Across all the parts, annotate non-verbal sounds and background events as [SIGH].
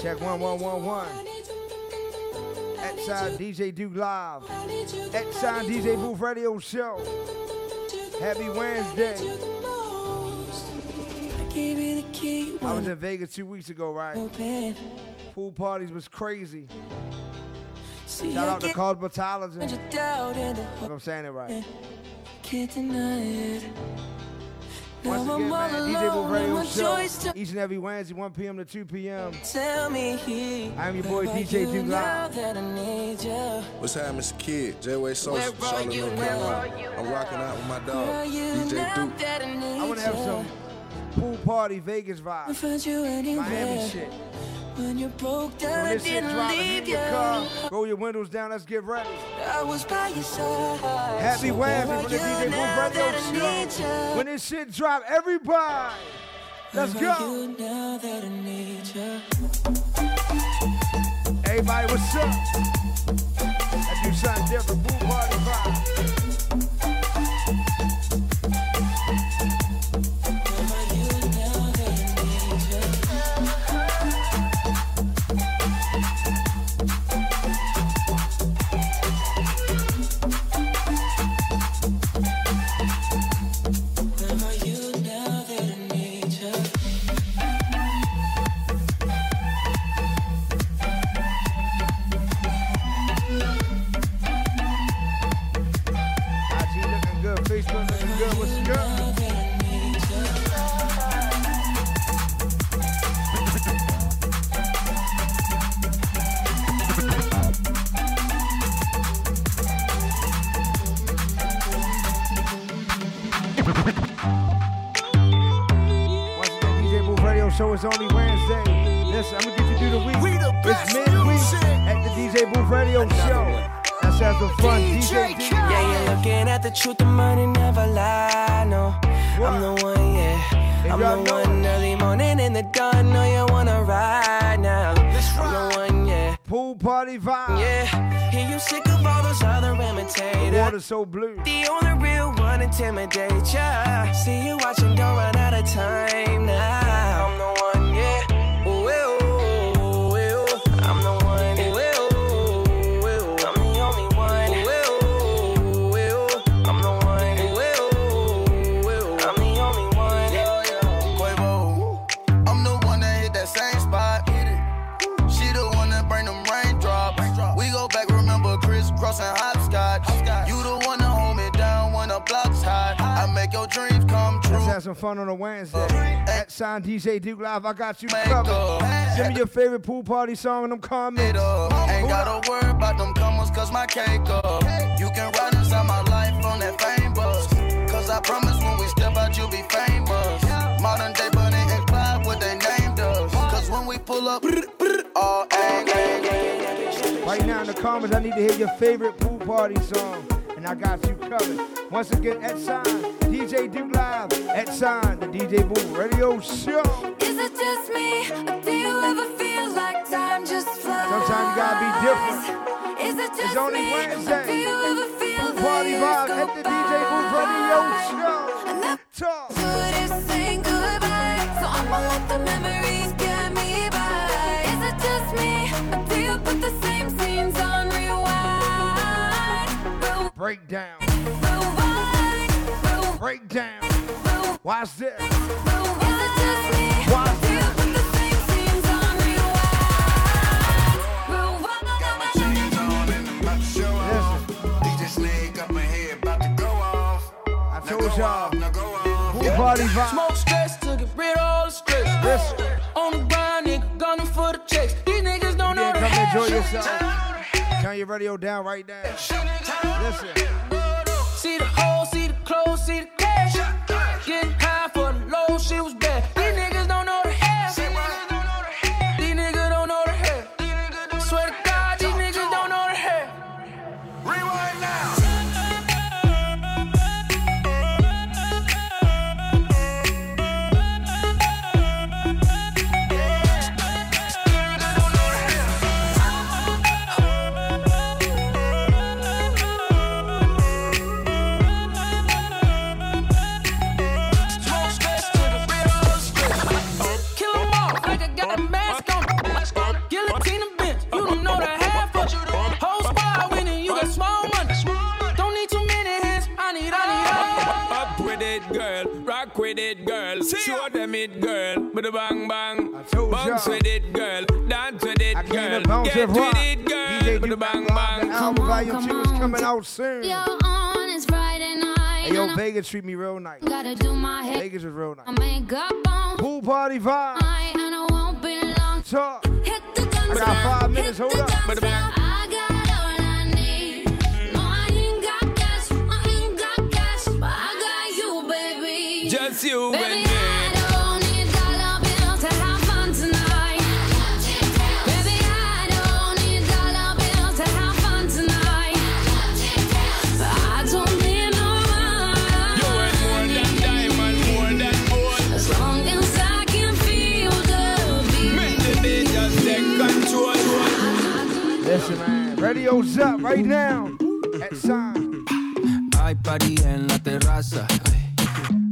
Check one one one one. Side DJ Duke Live. Side DJ Booth Radio Show. Happy Wednesday. I was in Vegas two weeks ago, right? Pool parties was crazy. Shout out to Cosmetology. If I'm saying it right. Can't deny it. Once Now again, I'm all man, DJ Booth Radio Show. Each and every Wednesday, 1 p.m. to 2 p.m. Tell me I'm your boy where DJ you Duke Live. that I need you. What's happening, Mr. Kid? J-Way Social, Where are Charlotte, you North? Carolina. I'm rocking out with my Where dog, are you DJ now Duke. that I need I want to have some pool party Vegas I vibes. found you anywhere. Miami shit. When you broke down, I didn't leave you. your car, roll your windows down, let's get ready. I was by your side. Happy So where Wednesday from the DJ now Booth that I Radio Show. When this shit drop, everybody, let's Where go. you now that I need you? Everybody, what's up? I do something different, pool Show is only Wednesday. Listen, I'm gonna get you through the week. it's midweek at the DJ Booth Radio Show. Let's have some fun. DJ, D. Yeah, you're looking at the truth, the money never lie. No, I'm the one, yeah. I'm the know one early morning in the dawn. Know you wanna ride now. I'm the one, yeah. Pool party vibe. Yeah, sick of all those other imitators. Water so blue. The only real one intimidate ya. See you watching, don't run out of time now. I'm the one, have some fun on a Wednesday. At sign DJ Duke Live, I got you covered. Send me your favorite pool party song in them comments. Ain't gotta worry about them comers cause my cake up. You can ride inside my life on that fame bus. Cause I promise when we step out, you'll be famous. Modern day Bonnie and Clyde, what they named us. Cause when we pull up, all ang, ang, ang. Right now in the comments, I need to hear your favorite pool party song. And I got you covered. Once again, at sign DJ Duke Live. At sign the DJ Booth Radio Show. Is it just me, or do you ever feel like time just flies? Sometimes you gotta be different. Is it just It's only me, or do Wednesday. you ever feel party vibe at the DJ Booth Radio? Show. Talk. About to go off. I Now told go y'all. off, now go off. Pool party vibe. Smoke stress to get rid of all the stress. Listen. On the grind, nigga, gunning for the checks. These niggas don't know Yeah, the come enjoy yourself. Turn your radio down right now. See the hole, see the clothes, see the cash. Getting high for the low, shit was bad. With a bang bang. Bounce with it, girl. Dance with it, girl. Get with it, girl. With a bang bang. Album volume two is coming out soon. Yo, on is Friday night. Hey, yo, Vegas treat me real nice. Gotta do my hair. Vegas is real nice. I makeup on. Pool party vibe. I, and I won't be long. Talk. Hit the guns I got five minutes. Hold up. Radio's up right now. At sign. Hay party en la terraza.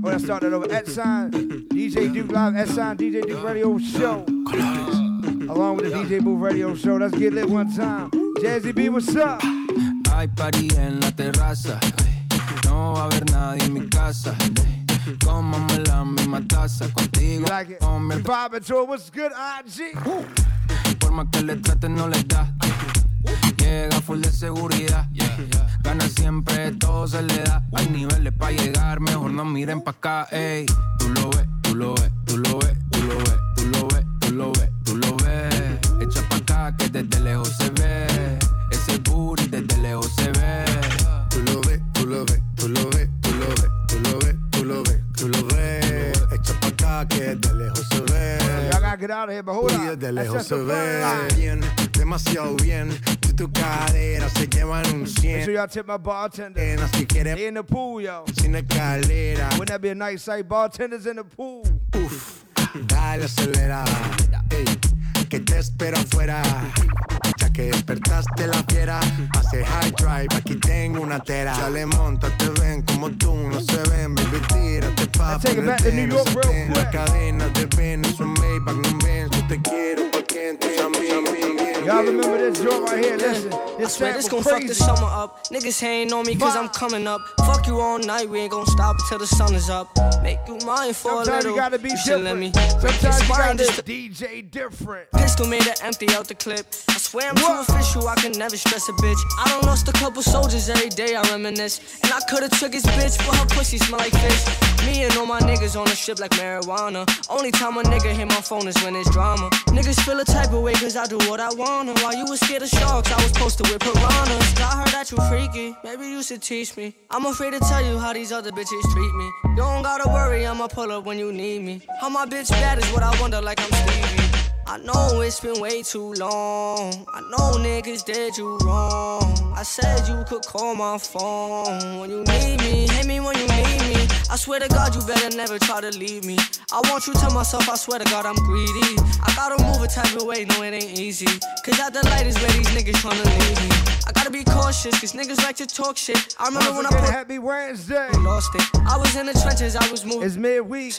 When I started over at sign, DJ Duke Live, at sign, DJ Duke Radio Show. Along with the DJ Booth Radio Show. Let's get lit one time. Jazzy B, what's up? Hay party en la terraza. No va a haber nadie en mi casa. Cómame la misma taza contigo. like it? Come You vibing to it? What's good, IG? Por más que le traten, no le da. Llega full de seguridad. Gana siempre, todo se le da. Hay niveles para llegar, mejor no miren pa' acá, ey. Tú lo ves, tú lo ves, tú lo ves, tú lo ves, tú lo ves, tú lo ves, tú lo ves. Echa pa' acá que desde lejos se ve. Ese booty desde lejos se ve. Tú lo ves, tú lo ves, tú lo ves, tú lo ves, tú lo ves, tú lo ves, tú lo ves. Echa pa' acá que de lejos gotta get out of here, but hold Y on. desde lejos se ve bien, demasiado bien. Y tu cadera se llevan un Make sure 100. y'all tip my bartender. Si quieres in the pool, yo. sin escalera, Wouldn't that be a nice sight? Bartenders in the pool. Uf, dale acelera, ey, que te espero afuera. Ya que despertaste la fiera, hace high drive, aquí tengo una tera. Dale, monta, te ven como tú, take it back to New York yo te quiero pa' que entres a Y'all remember this joint right here? Listen, I this swear this gon' fuck the summer up. Niggas hating on me cause I'm coming up. Fuck you all night, we ain't gon' stop until the sun is up. Make you mine for Sometimes a little. you gotta be should let me. different. Sometimes you gotta just DJ different. Pistol made her empty out the clip. I swear I'm too official, I can never stress a bitch. I don't lost a couple soldiers every day, I reminisce. And I could've took his bitch, but her pussy smell like fish. Me and all my niggas on the ship like marijuana. Only time a nigga hit my phone is when it's drama. Niggas feel a type of way cause I do what I wanna. While you was scared of sharks, I was posted with piranhas. I heard that you freaky, maybe you should teach me. I'm afraid to tell you how these other bitches treat me. You don't gotta worry, I'ma pull up when you need me. How my bitch bad is what I wonder like I'm Stevie. I know it's been way too long. I know niggas did you wrong. I said you could call my phone when you need me. Hit me when you need me. I swear to God, you better never try to leave me. I want you to myself, I swear to God, I'm greedy. I gotta move a type of way, no, it ain't easy. Cause at the light is where these niggas tryna leave me. I gotta be cautious, cause niggas like to talk shit. I remember when I put Happy Wednesday. lost it. I was in the trenches, I was moving. It's midweek.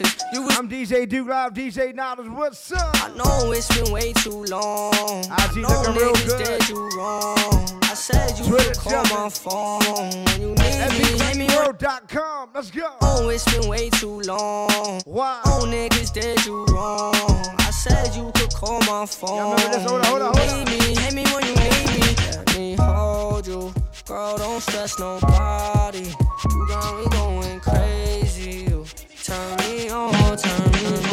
I'm DJ Duke Live, DJ Niledge. What's up? I know it's been way too long. Ah, IG know looking real good. you wrong. I said you Twitter could call my phone when you need me. Hit me when FBCworld.com. Let's go. Oh, it's been way too long. Wow. Oh, niggas did you wrong. I said you could call my phone. remember this? Hold on, hold on, hold need me. Hit me when you need me. Let me hold you. Girl, don't stress nobody. You got me going crazy. You turn me on, turn me on.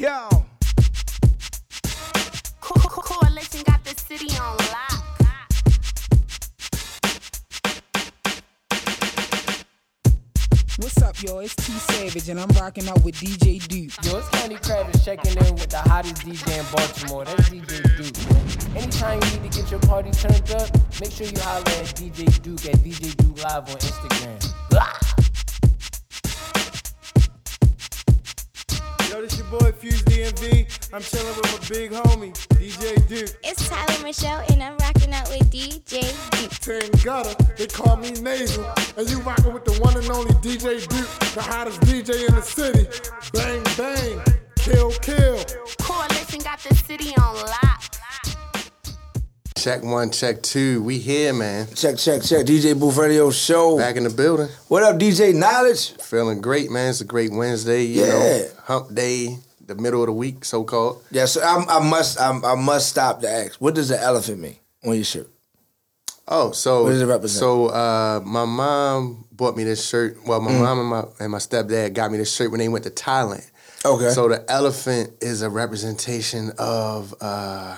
Yo. Coalition got the city on lock. What's up, yo? It's T Savage, and I'm rocking out with DJ Duke. Yo, it's Candy Kravitz checking in with the hottest DJ in Baltimore. That's DJ Duke. Anytime you need to get your party turned up, make sure you holler at DJ Duke at DJ Duke Live on Instagram. Boy Fuse DMV. I'm chilling with my big homie, DJ Duke. It's Tyler Michelle, and I'm rocking out with DJ Duke. Tearing gutter, they call me Nasal. And you rocking with the one and only DJ Duke, the hottest DJ in the city. Bang, bang, kill, kill. Coalition got the city on lock. Check one, check two. We here, man. Check, check, check. DJ Booth Radio Show. Back in the building. What up, DJ Niledge? Feeling great, man. It's a great Wednesday. You Yeah. know, hump day, the middle of the week, so called. Yes, yeah, so I, must. I, I must stop to ask. What does the elephant mean on your shirt? Oh, so What does it represent? So uh, my mom bought me this shirt. Well, my Mm. mom and my and my stepdad got me this shirt when they went to Thailand. Okay. So the elephant is a representation of, uh,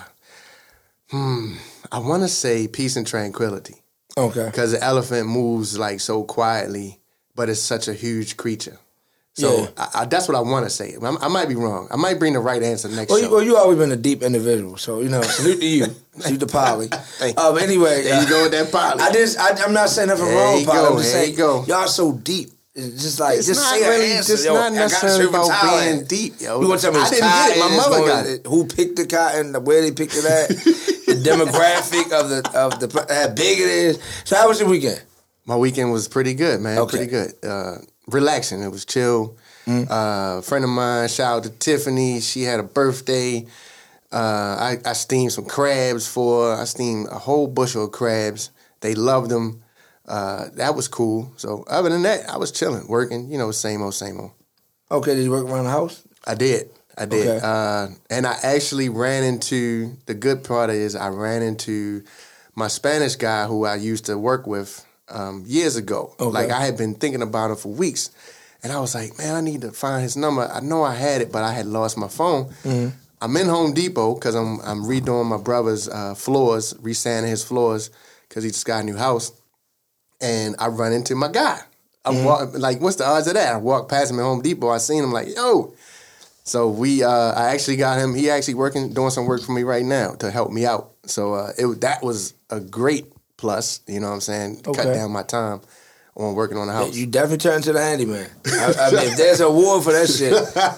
hmm, I want to say peace and tranquility. Okay. Because the elephant moves like so quietly, but it's such a huge creature. So Yeah. I, I, that's what I want to say. I, I might be wrong. I might bring the right answer next Well, show. you, well, you always been a deep individual, so you know. Salute to you. [LAUGHS] salute to Polly. [LAUGHS] Um, anyway, There you go with that Polly. I just, I, I'm not saying nothing There wrong, Polly. go, I'm just there saying, you go. y'all so deep. It's just like, It's just say really- an answer. it's yo. not necessarily about being deep, yo. You want to tell me I didn't get it. My mother got it. Who picked the cotton? Where they picked it at? [LAUGHS] demographic of the of the how big it is. So how was your weekend? My weekend was pretty good, man. Okay. Pretty good. Uh, relaxing. It was chill. Mm. Uh, a friend of mine, shout out to Tiffany. She had a birthday. Uh, I, I steamed some crabs for her. I steamed a whole bushel of crabs. They loved them. Uh, that was cool. So other than that, I was chilling, working. You know, same old, same old. Okay, did you work around the house? I did. I did. Okay. Uh, and I actually ran into the good part is I ran into my Spanish guy who I used to work with um, years ago. Okay. Like I had been thinking about him for weeks. And I was like, man, I need to find his number. I know I had it, but I had lost my phone. Mm-hmm. I'm in Home Depot because I'm I'm redoing my brother's uh, floors, resanding his floors because he just got a new house. And I run into my guy. I Mm-hmm. walk like, what's the odds of that? I walk past him at Home Depot. I seen him like, yo. So we, uh, I actually got him. He actually working, doing some work for me right now to help me out. So uh, it that was a great plus. You know what I'm saying? To Cut down my time on working on the house. You definitely turn to the handyman. I, I mean, if there's a award for that shit,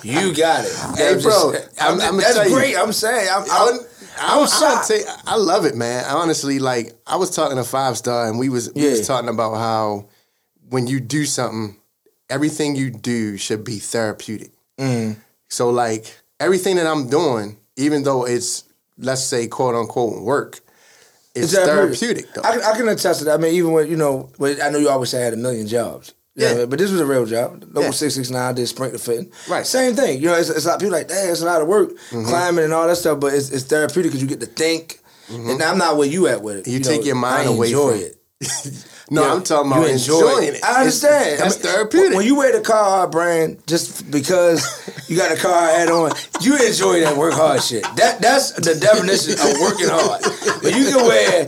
you got it. Hey, I'm bro, just- I'm- I'm- I'ma that's tell you. great. I'm saying, I'm, I I'm, I, I'm was trying to shocked. I love it, man. I honestly like. I was talking to Five Star, and we was we Yeah. was talking about how when you do something, everything you do should be therapeutic. Mm. So like everything that I'm doing, even though it's let's say quote unquote work, it's, therapeutic. though. I, I can attest to that. I mean, even when you know, when, I know you always say I had a million jobs. Yeah, but this was a real job. Local Yeah. six six nine did sprinkler fitting. Right. Same thing. You know, it's, it's a lot of people like, damn, it's a lot of work, Mm-hmm. climbing and all that stuff. But it's, it's therapeutic because you get to think. And I'm not where you at with it. Mm-hmm. You know, take your mind away enjoy from it. [LAUGHS] no, Yeah, I'm talking about you enjoy enjoying it. I understand. It's, that's I mean, therapeutic. When you wear the Carhartt brand, just because [LAUGHS] you got a car hat on, you enjoy that work hard shit. That that's the definition of working hard. But you can wear.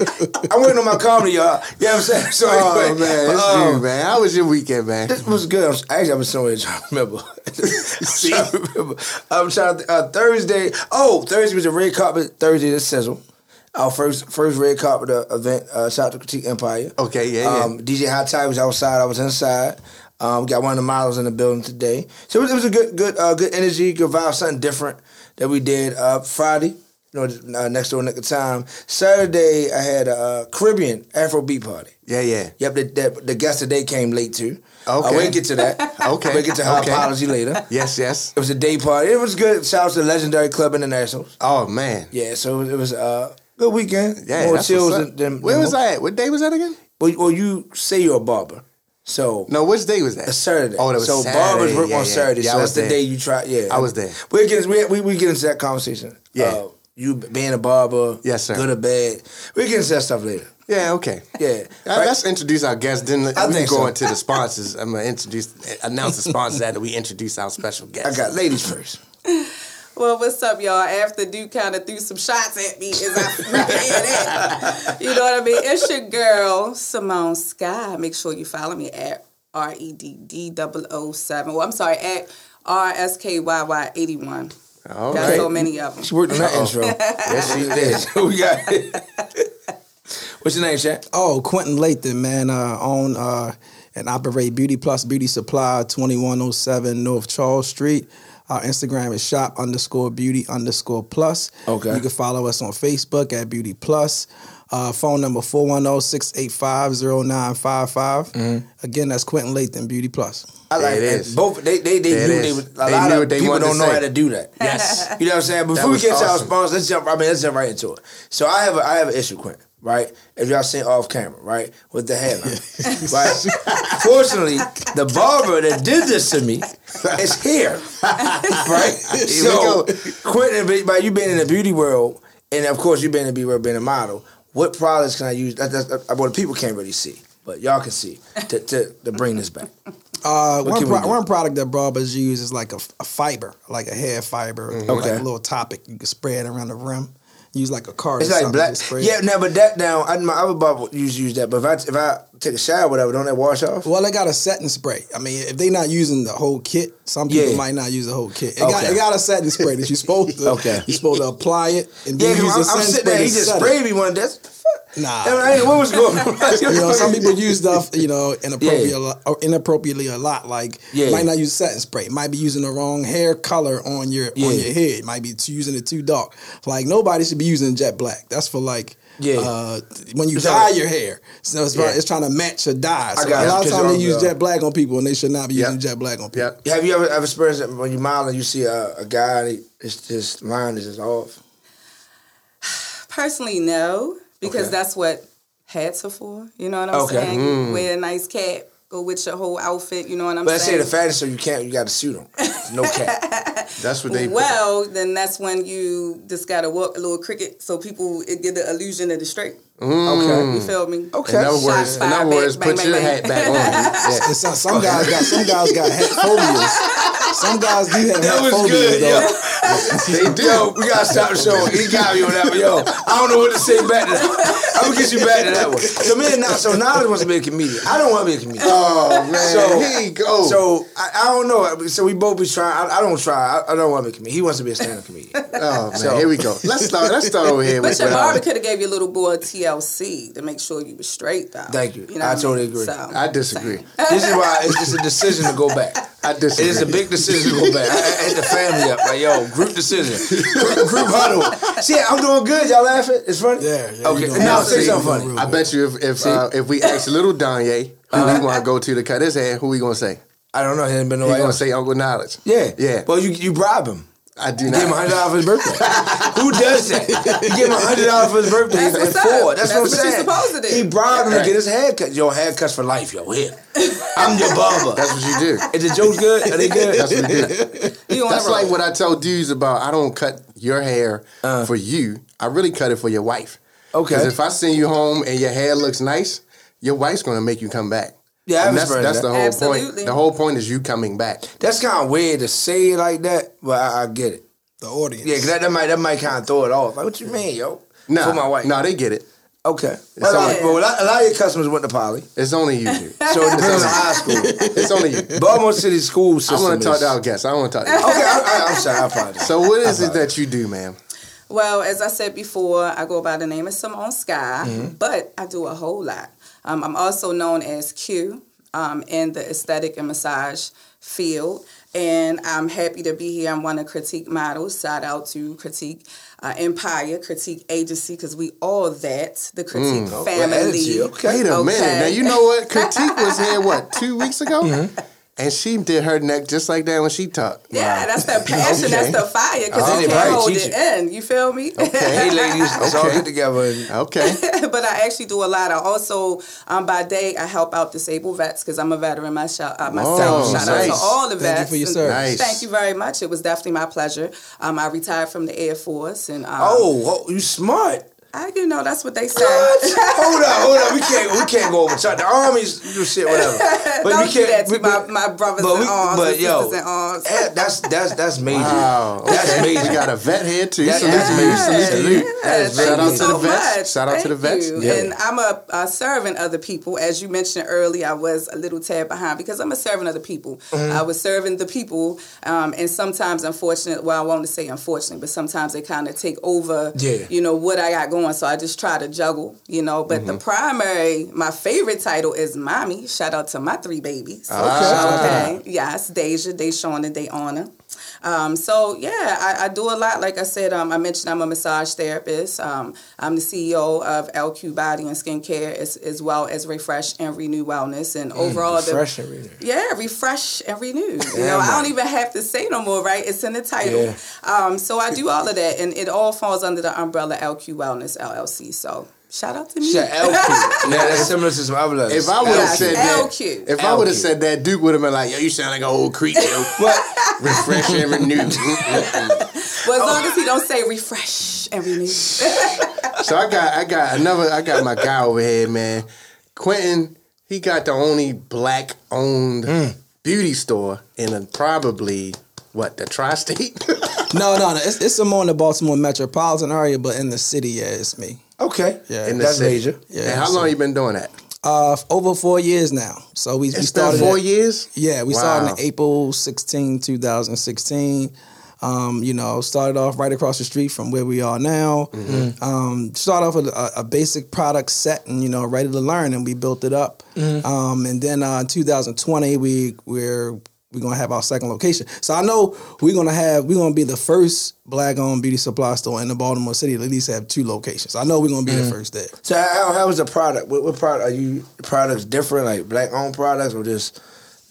I'm working on my comedy, y'all. You know what I'm saying? So oh anyway, man, it's um, man. How was your weekend, man? This was good. I'm, actually, I'm somewhere trying to remember. [LAUGHS] [LAUGHS] See, trying to remember. I'm trying to, uh, Thursday. Oh, Thursday was a red carpet. Thursday, this sizzle. Our first first red carpet uh, event. Uh, shout out to Critique Empire. Okay, yeah, yeah. Um, DJ Hot Tie was outside. I was inside. Um, we got one of the models in the building today. So it was, it was a good good uh, good energy, good vibe, something different that we did. Uh, Friday, you know, uh, next door nick of time. Saturday, I had a uh, Caribbean Afrobeat party. Yeah, yeah. Yep, the, the, the guest today came late too. Okay. Uh, we'll get to that. [LAUGHS] Okay. We'll get to her Okay. apology later. [LAUGHS] Yes, yes. It was a day party. It was good. Shout out to the Legendary Club Internationals. Oh man. Yeah, so it was uh, good weekend. Yeah, More chills than, than Where than was more- I at? What day was that again? Well, well, you say you're a barber. So No, which day was that? a Saturday. Oh, that was so Saturday. barbers work Yeah, on yeah. Saturday. Yeah, so that's was the day you try. Yeah, I was there. We get we, we, we get into that conversation. Yeah. Uh, you being a barber. Yes, sir. Good or bad. We get into that stuff later. Yeah, okay. [LAUGHS] Yeah. Uh, Let's introduce our guests. Then we I can think go so. into the [LAUGHS] sponsors. I'm gonna introduce, announce the sponsors after we introduce our special guest. I got ladies first. [LAUGHS] Well, what's up, y'all? After Duke kind of threw some shots at me as I prepared it. You know what I mean? It's your girl, Simone Skyye. Make sure you follow me at R E D D 007. Well, I'm sorry, at R S K Y Y 81. All Got right. so many of them. She worked on that intro. Yes, she did. [LAUGHS] we got it. What's your name, Chat? Oh, Quientin Lathan, man, uh, own uh, and operate Beauty Plus Beauty Supply, 2107 North Charles Street. Our Instagram is shop underscore beauty underscore plus. Okay. You can follow us on Facebook at Beauty Plus. Uh, phone number 410-685-0955. Mm-hmm. Again, that's Quientin Lathan, Beauty Plus. I like There it Both they they, they There knew it they is. would, a They lot knew of they people don't know how to do that. Yes. You know what I'm saying? That Before we was get to our awesome. sponsors, let's jump I mean let's jump right into it. So I have a I have an issue, Quientin, right? If y'all seen off camera, right? With the hairline. [LAUGHS] right? Fortunately, the barber that did this to me is here. [LAUGHS] right? Here we so go. Quientin, be- by you being in the beauty world, and of course you being in the beauty world being a model, what products can I use? That, that's, uh, well, the people can't really see, but y'all can see to, to, to bring this back. Uh, one, pro- one product that barbers use is like a, a fiber, like a hair fiber, Mhm. like a little topic. You can spray it around the rim. Use like a card. It's or like black. spray. Yeah, now but that down. I, my other barber used to use that, but if I if I take a shower, whatever, don't that wash off? Well, they got a setting spray. I mean, if they not using the whole kit, some people Yeah. might not use the whole kit. It, got, it got a setting spray that you're supposed to. [LAUGHS] Okay. You're supposed to apply it and Yeah, then use 'cause the I'm, I'm setting sitting spray there. He just it. sprayed me one day. Nah. I ain't- what was going on? [LAUGHS] you know, some people use stuff, you know, inappropriate, Yeah. inappropriately a lot. Like, Yeah. might not use setting spray. Might be using the wrong hair color on your Yeah. on your head. Might be using it too dark. Like, nobody should be using jet black. That's for like, Yeah. uh, when you dye your hair. So it's, Yeah. it's trying to match your dye. I got a lot of times they use jet black on people, and they should not be using jet black on people. Have you ever ever experienced it when you model and you see a, a guy it's just line is just off? [SIGHS] Personally, no, because Okay. that's what hats are for. You know what I'm Okay. saying? Mm. Wear a nice cap, go with your whole outfit. You know what I'm but let's say the fattest, show you can't. You got to suit on, no cap. [LAUGHS] That's what they. well, then that's when you just gotta walk a little cricket so people it get the illusion of the straight. Mm. You feel me? In other words, in other words, bang, put bang, your bang, hat back on. [LAUGHS] Yeah. And some, some guys got some guys got hat phobias. Some guys do have That hat was phobias. good, though. yo. they do. Yo, we gotta stop the show. He got me on that one. Yo, I don't know what to say back to that. I'm gonna get you back to that one. So me and now, so Niledge wants to be a comedian. I don't want to be a comedian. Oh man, So here you go. So I, I don't know. So we both be trying. I, I don't try. I, I don't want to be a comedian. He wants to be a stand-up comedian. [LAUGHS] oh man, So- here we go. Let's start. Let's start over here But your barber uh, could have gave you a little boy TLC to make sure you were straight though. Thank you. You know I totally mean? agree. So, I disagree. This is why it's just a decision to go back. I disagree. is a big decision to go back. I, I hit the family up. Like, yo, group decision. Group, group huddle. See, I'm doing good. Y'all laughing? It's funny? Yeah, yeah. Okay, now real say something funny. real I bet you if if uh, if we ask little Danye who we want to go to to cut his hair, who we gonna say? I don't know. He ain't been He nobody gonna say Uncle Niledge. Yeah. Yeah. Well, you you bribe him. I do You give him not. hundred dollars for his birthday. [LAUGHS] Who does that? You give him a hundred dollars for his birthday That's what's four. That's, That's what I'm saying. supposed to do. He bribed him to get his haircut. Yo, haircuts for life, yo. Here, I'm your barber. That's what you do. Is the jokes good? Are they good? That's what you do. [LAUGHS] That's like what I tell dudes about. I don't cut your hair Uh. for you. I really cut it for your wife. Okay. Because if I send you home and your hair looks nice, your wife's gonna make you come back. Yeah, and that's that's the whole Absolutely. point. The whole point is you coming back. That's kind of weird to say it like that, but I, I get it. The audience. Yeah, 'cause that, that might that might kind of throw it off. Like, what you mean, yo? Nah, For my wife. nah, they get it. Okay. Well, a, lot, only- well, a lot- of your customers went to Poly, It's only you. dude. [LAUGHS] so it depends on high school. It's only you. [LAUGHS] Baltimore City school I want to talk is- to our guests. I want to talk. To [LAUGHS] you. Okay, I, I, I'm sorry. I apologize. So what is it that you do, ma'am? Well, as I said before, I go by the name of Simone Skyye, Mm-hmm. but I do a whole lot. Um, I'm also known as Q um, in the aesthetic and massage field. And I'm happy to be here. I'm one of Critique Models. Shout out to Critique uh, Empire, Critique Agency, because we all that, the Critique Mm, family. okay. Wait a Okay. minute. Now you know what? Critique was here what two weeks ago, [LAUGHS] Mm-hmm. And she did her neck just like that when she talked. Yeah, that's the [LAUGHS] passion, Okay. that's the fire, because Oh, you they can't hold it in. You feel me? Hey, ladies, let's all Okay. get together. And, Okay. [LAUGHS] but I actually do a lot. I also, um, by day, I help out disabled vets because I'm a veteran myself. Uh, myself. Oh, Shout out to all the vets. Thank you vets. for your service. Nice. Thank you very much. It was definitely my pleasure. Um, I retired from the Air Force, and um, oh, oh, you smart. I, you know, that's what they say. hold up, hold up. We can't, we can't [LAUGHS] go over top. The army's do shit, whatever. [LAUGHS] But Don't you can't. do that to we- my, but- my brothers but in we- arms but and yo, sisters in arms. eh, that's that's that's [LAUGHS] major. Wow. That's major. You got a vet here too. That- Salute that's to you. major. Salute to you. Yeah, Shout out you to so the vets. much. Shout out to the vets. you. Yeah. And I'm a, a servant of the people. As you mentioned earlier, I was a little tad behind because I'm a servant of the people. Mm-hmm. I was serving the people, um, and sometimes, unfortunately, well, I won't say unfortunately, but sometimes they kind of take over, Yeah. you know, what I got going. So I just try to juggle, you know. But Mm-hmm. the primary, my favorite title is Mommy. Shout out to my three babies. Ah. Okay. Yes, Deja, Deshawn, and Dayana. Um, so yeah, I, I, do a lot. Like I said, um, I mentioned I'm a massage therapist. Um, I'm the CEO of LQ Body and Skincare, as, as well as Refresh and Renew Wellness. And mm, overall, refresh the, and renew. Yeah, refresh and renew. You know, I don't even have to say no more. Right? It's in the title. Yeah. Um, so I do all of that, and it all falls under the umbrella LQ Wellness LLC. So Shout out to me. Shout LQ. yeah, that's [LAUGHS] similar to some other If I would have said that, if I would have said that, Duke would have been like, "Yo, you sound like an old creature." [LAUGHS] [LAUGHS] but refresh and renew. well, as long as he don't say refresh and renew. so I got, I got another, I got my guy over here, man. Quientin, he got the only black-owned mm. beauty store in a, probably what the tri-state. no, no, no. It's, it's more in the Baltimore metropolitan area, but in the city, yeah, it's me. Okay. Yeah, in the that's city. major. Yeah. And how long you been doing that? Uh, over four years now. So we, we started four at, years. Yeah, we wow. started in April 16, 2016. Um, you know, started off right across the street from where we are now. Mm-hmm. Um, started off with a, a, basic product set and you know ready to learn, and we built it up. Mm-hmm. Um, and then uh, in 2020, we we're we're gonna have our second location. So I know we're gonna have we're gonna be the first black owned beauty supply store in the Baltimore City at least have two locations. I know we're gonna be mm. the first there. So how, how was the product? What, what product are you products different like black owned products or just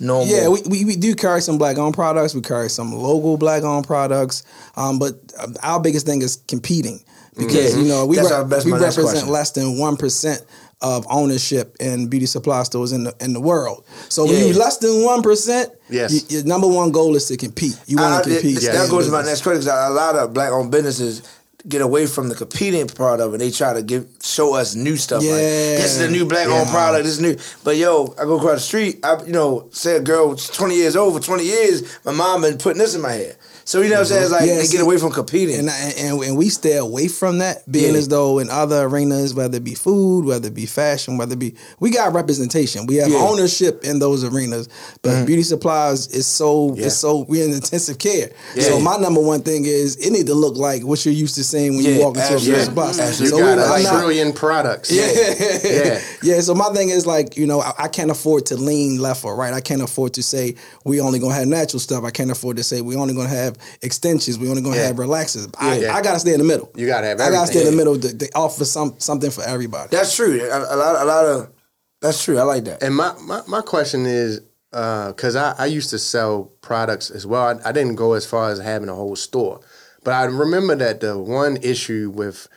normal? Yeah, we, we, we do carry some black owned products. We carry some local black owned products. Um, but uh, our biggest thing is competing because mm-hmm. you know we, re- we represent less than one percent of ownership in beauty supply stores in the in the world. So when yeah. you less than one percent, yes, your number one goal is to compete. You want to compete. It, that goes to my next question. Cause a lot of black owned businesses get away from the competing part of it. They try to give show us new stuff. Yeah. Like this is a new black owned yeah. product. This is new. But yo, I go across the street. I you know say a girl twenty years old for twenty years. My mom been putting this in my hair. So you know what I'm saying? It's like yeah, they get away from competing, and, and and we stay away from that. Being yeah. as though in other arenas, whether it be food, whether it be fashion, whether it be we got representation, we have yeah. ownership in those arenas. But mm-hmm. beauty supplies is so it's so we're in intensive care. So my number one thing is it need to look like what you're used to seeing when you walk into a beauty supply. You so got a trillion products. Yeah, yeah, [LAUGHS] yeah. So my thing is like you know I, I can't afford to lean left or right. I can't afford to say we only gonna have natural stuff. I can't afford to say we only gonna have extensions. We only gonna yeah. have relaxers. I, yeah. I gotta stay in the middle. You gotta have. Everything. I gotta stay in the middle to, to, offer some something for everybody. That's true. A, a, lot, a lot of that's true. I like that. And my my, my question is because uh, I, I used to sell products as well. I, I didn't go as far as having a whole store, but I remember that the one issue with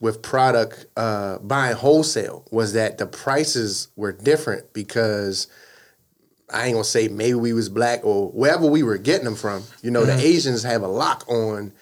with product uh, buying wholesale was that the prices were different because I ain't gonna say maybe we was black or wherever we were getting them from. You know, mm-hmm. the Asians have a lock on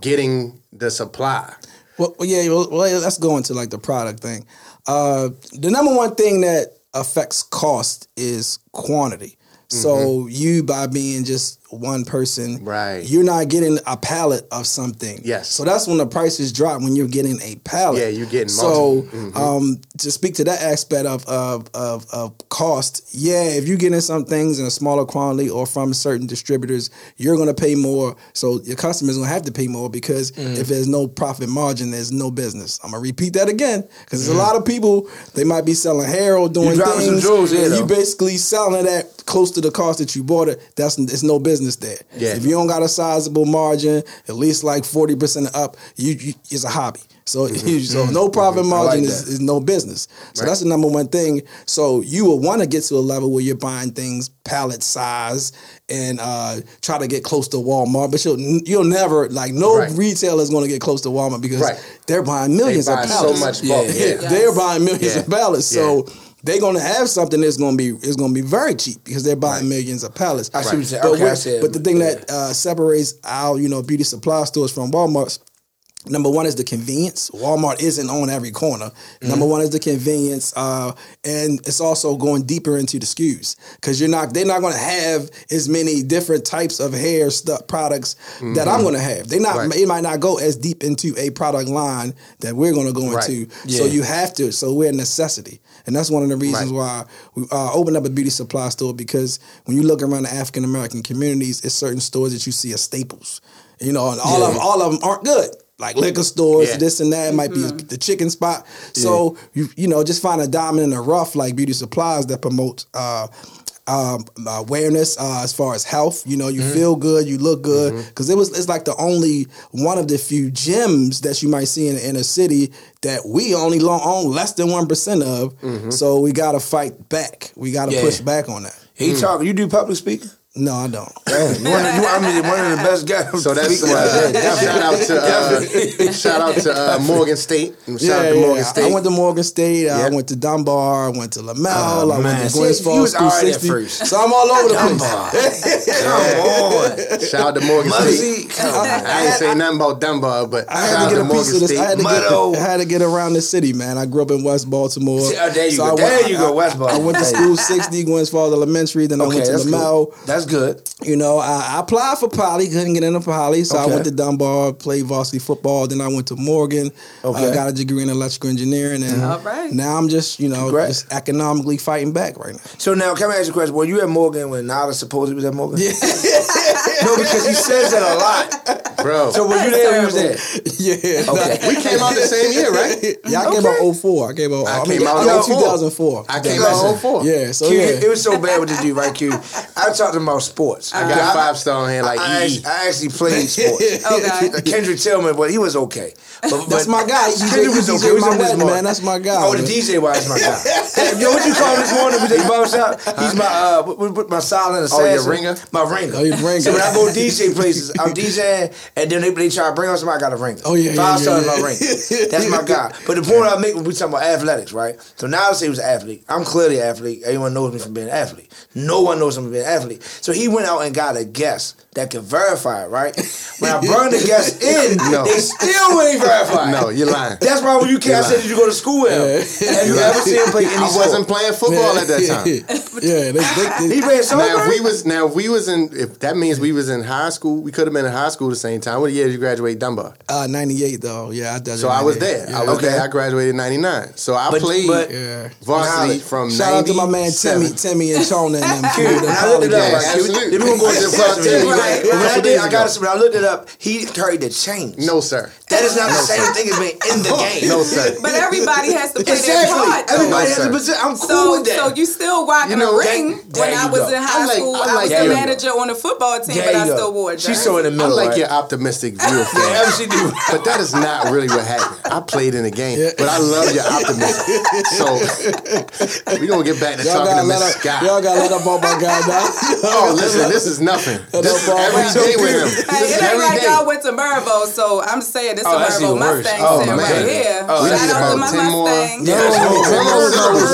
getting the supply. Well, yeah, well, let's go into like the product thing. Uh, the number one thing that affects cost is quantity. So mm-hmm. you by being just one person, right? You're not getting a pallet of something. Yes. So that's when the prices drop when you're getting a pallet. Yeah, you're getting. So mm-hmm. um, to speak to that aspect of, of of of cost, yeah, if you're getting some things in a smaller quantity or from certain distributors, you're going to pay more. So your customers going to have to pay more because mm-hmm. if there's no profit margin, there's no business. I'm gonna repeat that again because there's a lot of people they might be selling hair or doing things. Jewels, yeah, you basically selling that close to the cost that you bought it. That's it's no business business there. Yeah. If you don't got a sizable margin, at least like forty percent up, you, you it's a hobby. So, [LAUGHS] mm-hmm. so no mm-hmm. profit margin like is, is, no business. So right. that's the number one thing. So you will want to get to a level where you're buying things pallet size and uh, try to get close to Walmart. But you'll you'll never like no right. retailer is going to get close to Walmart because right. they're buying millions they buy of pallets. So much bulk. Yeah, yeah. they're buying millions yeah. of pallets. So they're gonna have something that's gonna be is gonna be very cheap because they're buying right. millions of pallets. I see what you're But, okay, said, but the thing yeah. that uh, separates our you know beauty supply stores from Walmart Number one is the convenience. Walmart isn't on every corner. Mm-hmm. Number one is the convenience, uh, and it's also going deeper into the SKUs because you're not. They're not going to have as many different types of hair stuff products mm-hmm. that I'm going to have. They not. Right. It might not go as deep into a product line that we're going to go right. into. Yeah. So you have to. So we're a necessity, and that's one of the reasons right. why we uh, opened up a beauty supply store because when you look around the African American communities, it's certain stores that you see as staples. You know, and all yeah. of them, all of them aren't good like liquor stores, yeah. this and that. It might mm-hmm. be the chicken spot. So yeah. you you know just find a diamond in the rough like beauty supplies that promote uh, um, awareness uh, as far as health. You know, you Mm-hmm. feel good, you look good, because it was it's like the only one of the few gyms that you might see in the inner city that we only lo- own less than one percent of. So we got to fight back. We got to Mm-hmm. Yeah. push back on that. He talking. You do public speaking? No, I don't. Damn, [LAUGHS] you one, of- you, I mean, one of the best guys. So that's speaking uh, shout out to uh, shout out to uh, [LAUGHS] Morgan State. Shout Yeah, out to yeah, Morgan yeah. State. I went to Morgan State. I went to Dunbar. I went to Lemmel. Oh, I went to Gwynns Falls you was School alright at 60. first. So I'm all over the Dunbar. place. [LAUGHS] Come on. Shout out to Morgan Muzzy, State. come. I ain't say nothing about Dunbar, but I had out to get to a Morgan piece of this. I had to get, I had to get around the city, man. I grew up in West Baltimore. See, oh, there you So go. I There went- you go, West Baltimore. I went to school 60, Gwynns Falls Elementary. Then I went to that's Lemmel. Good. That's good. You know, I, I applied for Poly, couldn't get into Poly, so Okay. I went to Dunbar, played varsity football. Then I went to Morgan, Okay. uh, got a degree in electrical engineering, and right. now I'm just, you know, Congrats. just economically fighting back right now. So now, can I ask you a question? Were you at Morgan when Nala supposedly was at Morgan? Yeah. [LAUGHS] no, because he says that a lot. Bro. So were you there? or You was there? [LAUGHS] yeah. Okay. We came out the same year, right? Yeah, I came out 04. I came out, I I, mean, came out I mean, 04. 2004. I came out 04. Yeah, so Q, yeah. It was so bad with this dude, right, Q? I talked to him about sports. I got five star on here like I, EE. actually, I actually played [LAUGHS] sports. Okay. Kendrick Tillman, but he was okay. But, That's but my guy. He Kendrick was he okay. He was my on his man. That's my guy. Oh, the man. DJ wise my guy. [LAUGHS] Hey, Yo, what you call him this morning? We take barbershop. He's my uh, my silent assassin. Oh, your ringer? My ringer. Oh, your ringer. So when I go DJ places, I'm DJing, and then they, they try to bring on somebody. I got a ring. Oh, yeah, five yeah, stars yeah, my yeah. ringer. [LAUGHS] That's my guy. But the point I make when we talking about athletics, right? So now I say he was an athlete. I'm clearly an athlete. Everyone knows me from being an athlete. No one knows me from being an athlete. So he went out and got a guest that could verify it, right? When I [LAUGHS] brought the guest in, No. they still ain't verified. No, you're lying. That's why when you I did you go to school with him? Have you ever seen him play any I sport? wasn't playing football at that time. [LAUGHS] yeah, they, they, they, He played soccer? Now if we was now if we was in if that means we was in high school, we could have been in high school the same time. What year did you graduate Dunbar? uh, 98, though. Yeah, I did. So I was there. I was Okay. there. I graduated in '99. So I But- played but- Yeah. varsity Niledge. from Shout out to my man Timmy, Timmy and Chona and them. [LAUGHS] Cute. Cute. I looked it up, Yeah, absolutely. Then we gonna go I the saw question. Timmy, Right. right, When a I did, I got it. When I looked it up, he carried the change. No, sir. That is not the same sir. thing as being in the [LAUGHS] game. No, sir. [LAUGHS] But everybody has to play their Exactly. part. though. Everybody No, has a sir. position. I'm cool So, with that. so you still rocking You know, a ring. there when I was go. in high like- school, I I, was the manager on the football team, There but you I go. still wore a She's so in the middle. I middle. like right? your optimistic view of [LAUGHS] things. Yeah, she do. But that is not really what happened. I played in the game, but I love your optimism. So [LAUGHS] we gonna get back to Y'all talking gotta to let Mr. up, Scott. y'all gotta let up on my guy now. [LAUGHS] Oh, listen, this is nothing. This is every day with him. Hey, This it ain't like day. y'all went to Mervo, so I'm saying this Oh, a that's Mervo even worse. Mustang Oh, sitting man. right here. Oh, We Shout need out to about my 10 more. Mustang. Yeah, we need 10 more syllables.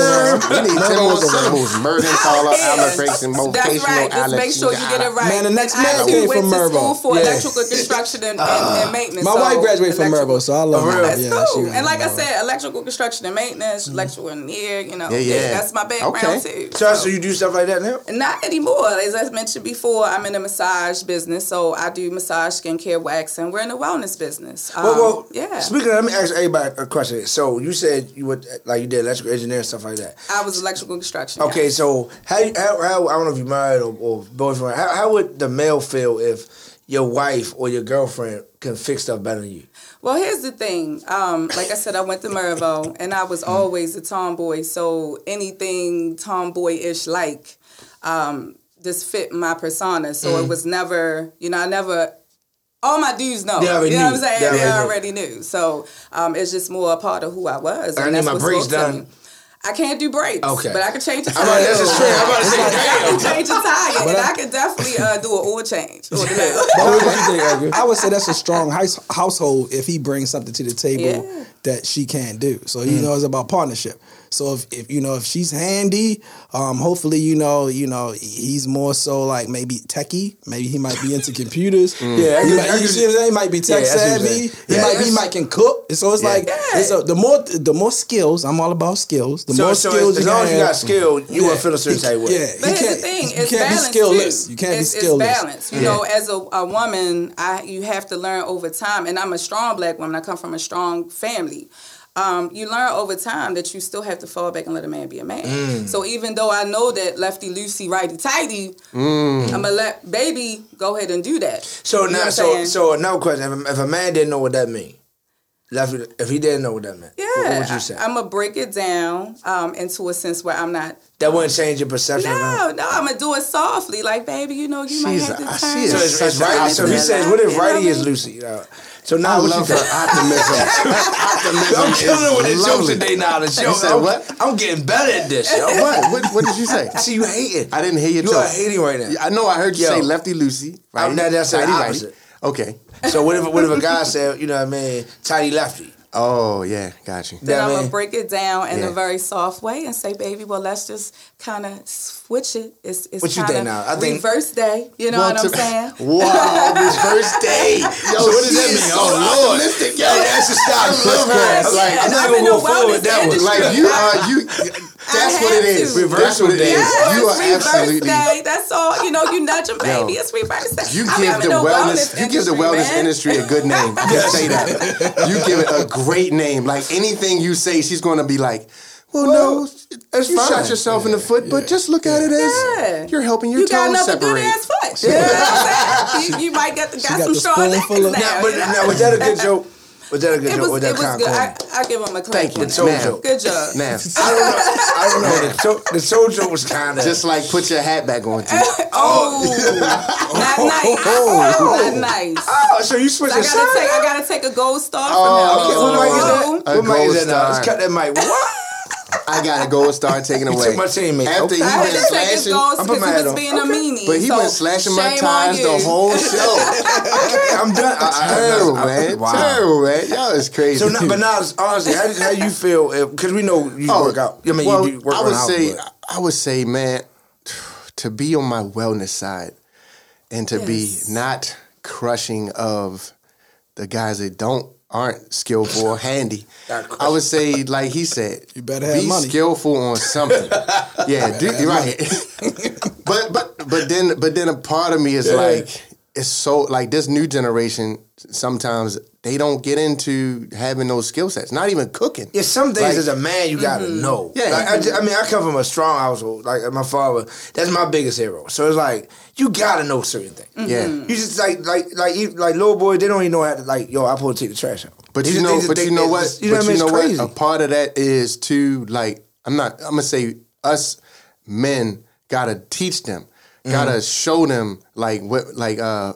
We need 10 more Mervo. syllables. Murder, caller, alliteration, That's motivational, right. Just make sure you get it right. Man, the next And I man went from to Mervo. school for Yeah. electrical construction and, and, and maintenance. My so wife graduated from electrical- Mervo, so I love her. That's Yeah, cool. and like I said, electrical construction and maintenance, electrical engineer, you know, Yeah, yeah. that's my background too. So, so you do stuff like that now? Not anymore. As I mentioned before, I'm in the massage business, so I do massage, skincare, waxing. We're in the wellness business. Um, well, well, yeah. Speaking of, let me ask everybody a question. So you said you would like you did electrical engineering stuff like that. I was electrical construction. Okay, so how, how how I don't know if you're married or, or boyfriend. How, how would the male feel if your wife or your girlfriend can fix stuff better than you? Well, here's the thing. Um, like I said, I went to Mervo, and I was always a tomboy. So anything tomboy-ish like, um, just fit my persona. So Mm. it was never, you know, I never. All my dudes know. They already you know knew. what I'm saying? They They, already already knew. So um, it's just more a part of who I was. I and need that's my braids done. Me. I can't do braids. Okay. But I can change the I'm tire. about- that's just straight. I'm about to say, [LAUGHS] I can change the tire. But and I- I can definitely uh, do an oil change. Or the you think, Edgar? I would say that's a strong house, household if he brings something to the table Yeah. that she can't do. So you Mm. know it's about partnership. So if, if you know if she's handy, um, hopefully you know you know he's more so like maybe techie. Maybe he might be into computers. Yeah, he can- might, I you see what I'm saying? He might be tech Yeah, I see what you're savvy. He Yeah. might he might can cook. So it's Yeah. like it's a, the more the more skills. I'm all about skills. The so, more so skills as, you long as you got skill, you Yeah. want to feel a certain type of way. Yeah, But here's the thing: you it's can't be balance skillless. too. You can't it's, be skillless. It's balance. You know, as a, a woman, I you have to learn over time. And I'm a strong black woman. I come from a strong family. Um, you learn over time that you still have to fall back and let a man be a man. Mm. So even though I know that lefty loosey, righty tighty, Mm. I'm gonna let baby go ahead and do that. So You now, so so another question: if a, if a man didn't know what that means, Lefty, if he didn't know what that meant, Yeah, what would you say? I, am gonna break it down um, into a sense where I'm not. that wouldn't change your perception. No, no, I'm gonna do it softly, like baby, you know, you might She's have a- to I turn. see it. So it's, it's right. So he says, "What if righty is Lucy?" You know? So now I love you her optimism. [LAUGHS] optimism I'm killing it with the jokes today. Now the show. You said what? I'm getting better at this. Yo. What? what? What did you say? I [LAUGHS] see you hating. I didn't hear your You joke. are hating right now. I know. I heard you Yo. say Lefty Lucy. Right? I'm not- that's the righty. opposite. Okay. So what if what if a guy said, you know what I mean, tidy lefty? Oh yeah, got you. Then I'm man. gonna break it down in Yeah. a very soft way and say, baby, well, let's just kind of switch it. It's, it's What you kind think of now? I think- reverse day. You know Well, what I'm to- saying? [LAUGHS] Wow, this first day. [LAUGHS] Yo, So what does that mean? so Oh, Lord. optimistic, Yo, Hey, that's a stop. I love her. Like, I'm not gonna in go forward with that one. like you are you. [LAUGHS] That's what it is. had is. That's what it is. Yes, You are reverse absolutely. day. That's all. You know, you nudge them, [LAUGHS] Yo, baby. it's reverse day. You give I'm the in wellness, you give the industry, wellness man. industry a good name. [LAUGHS] Just say that. You give it a great name. Like anything you say, she's going to be like, "Well, no, it's you fine. shot yourself in the foot, but just look at it as Yeah. you're helping your You got toes another separate." good ass foot. You know what I'm saying? [LAUGHS] You, you might get the, got, got some the strong legs of- now. Now, but you know? now, was that a good joke? Was that a good It joke? was, was that it was good. of I. I give him a clap. Thank you, The toe joke. Good job. Now, I don't [LAUGHS] know. I don't know. The toe, the toe joke was kind of just like put your hat back on. T. [LAUGHS] Oh, not nice. Oh. [LAUGHS] Not nice. Oh, so you switch I your gotta side? take. I gotta take a gold star Oh, Okay, from what mic is now. that? A What mic gold is that now? star. Let's cut that mic. What? I gotta go and start taking [LAUGHS] away. took my teammate. After Okay. he I had been to take his slashing, I'm putting because my he hat was on. being a meanie. but he so been slashing my shame on ties the whole [LAUGHS] show. Okay, I'm done. [LAUGHS] I- I- Terrible, I- man. Wow. Terrible, man. Y'all is crazy. So, now, but now, honestly, how, how you feel? Because we know you Oh, work out. I mean, well, you do work I would say, but- I would say, man, to be on my wellness side and to Yes. be not crushing of the guys that don't aren't skillful or handy. I would say, like he said, You better have be money. skillful on something. [LAUGHS] yeah, do, you're right. [LAUGHS] but but but then but then a part of me is Yeah. like it's so like this new generation sometimes they don't get into having those skill sets. Not even cooking. Yeah, some things Like- as a man you gotta Mm-hmm. know. Yeah. like, I, ju- I mean, I come from a strong household. Like my father, that's my biggest hero. So it's like you gotta know certain things. Mm-hmm. Yeah. You just like like like you, like little boys, they don't even know how to like yo. I supposed to take the trash out. But They you just- know, just but think you know what? it's- You but know what I mean? you know crazy. what? A part of that is to like I'm not. I'm gonna say us men gotta teach them, Mm-hmm. gotta show them like what like uh.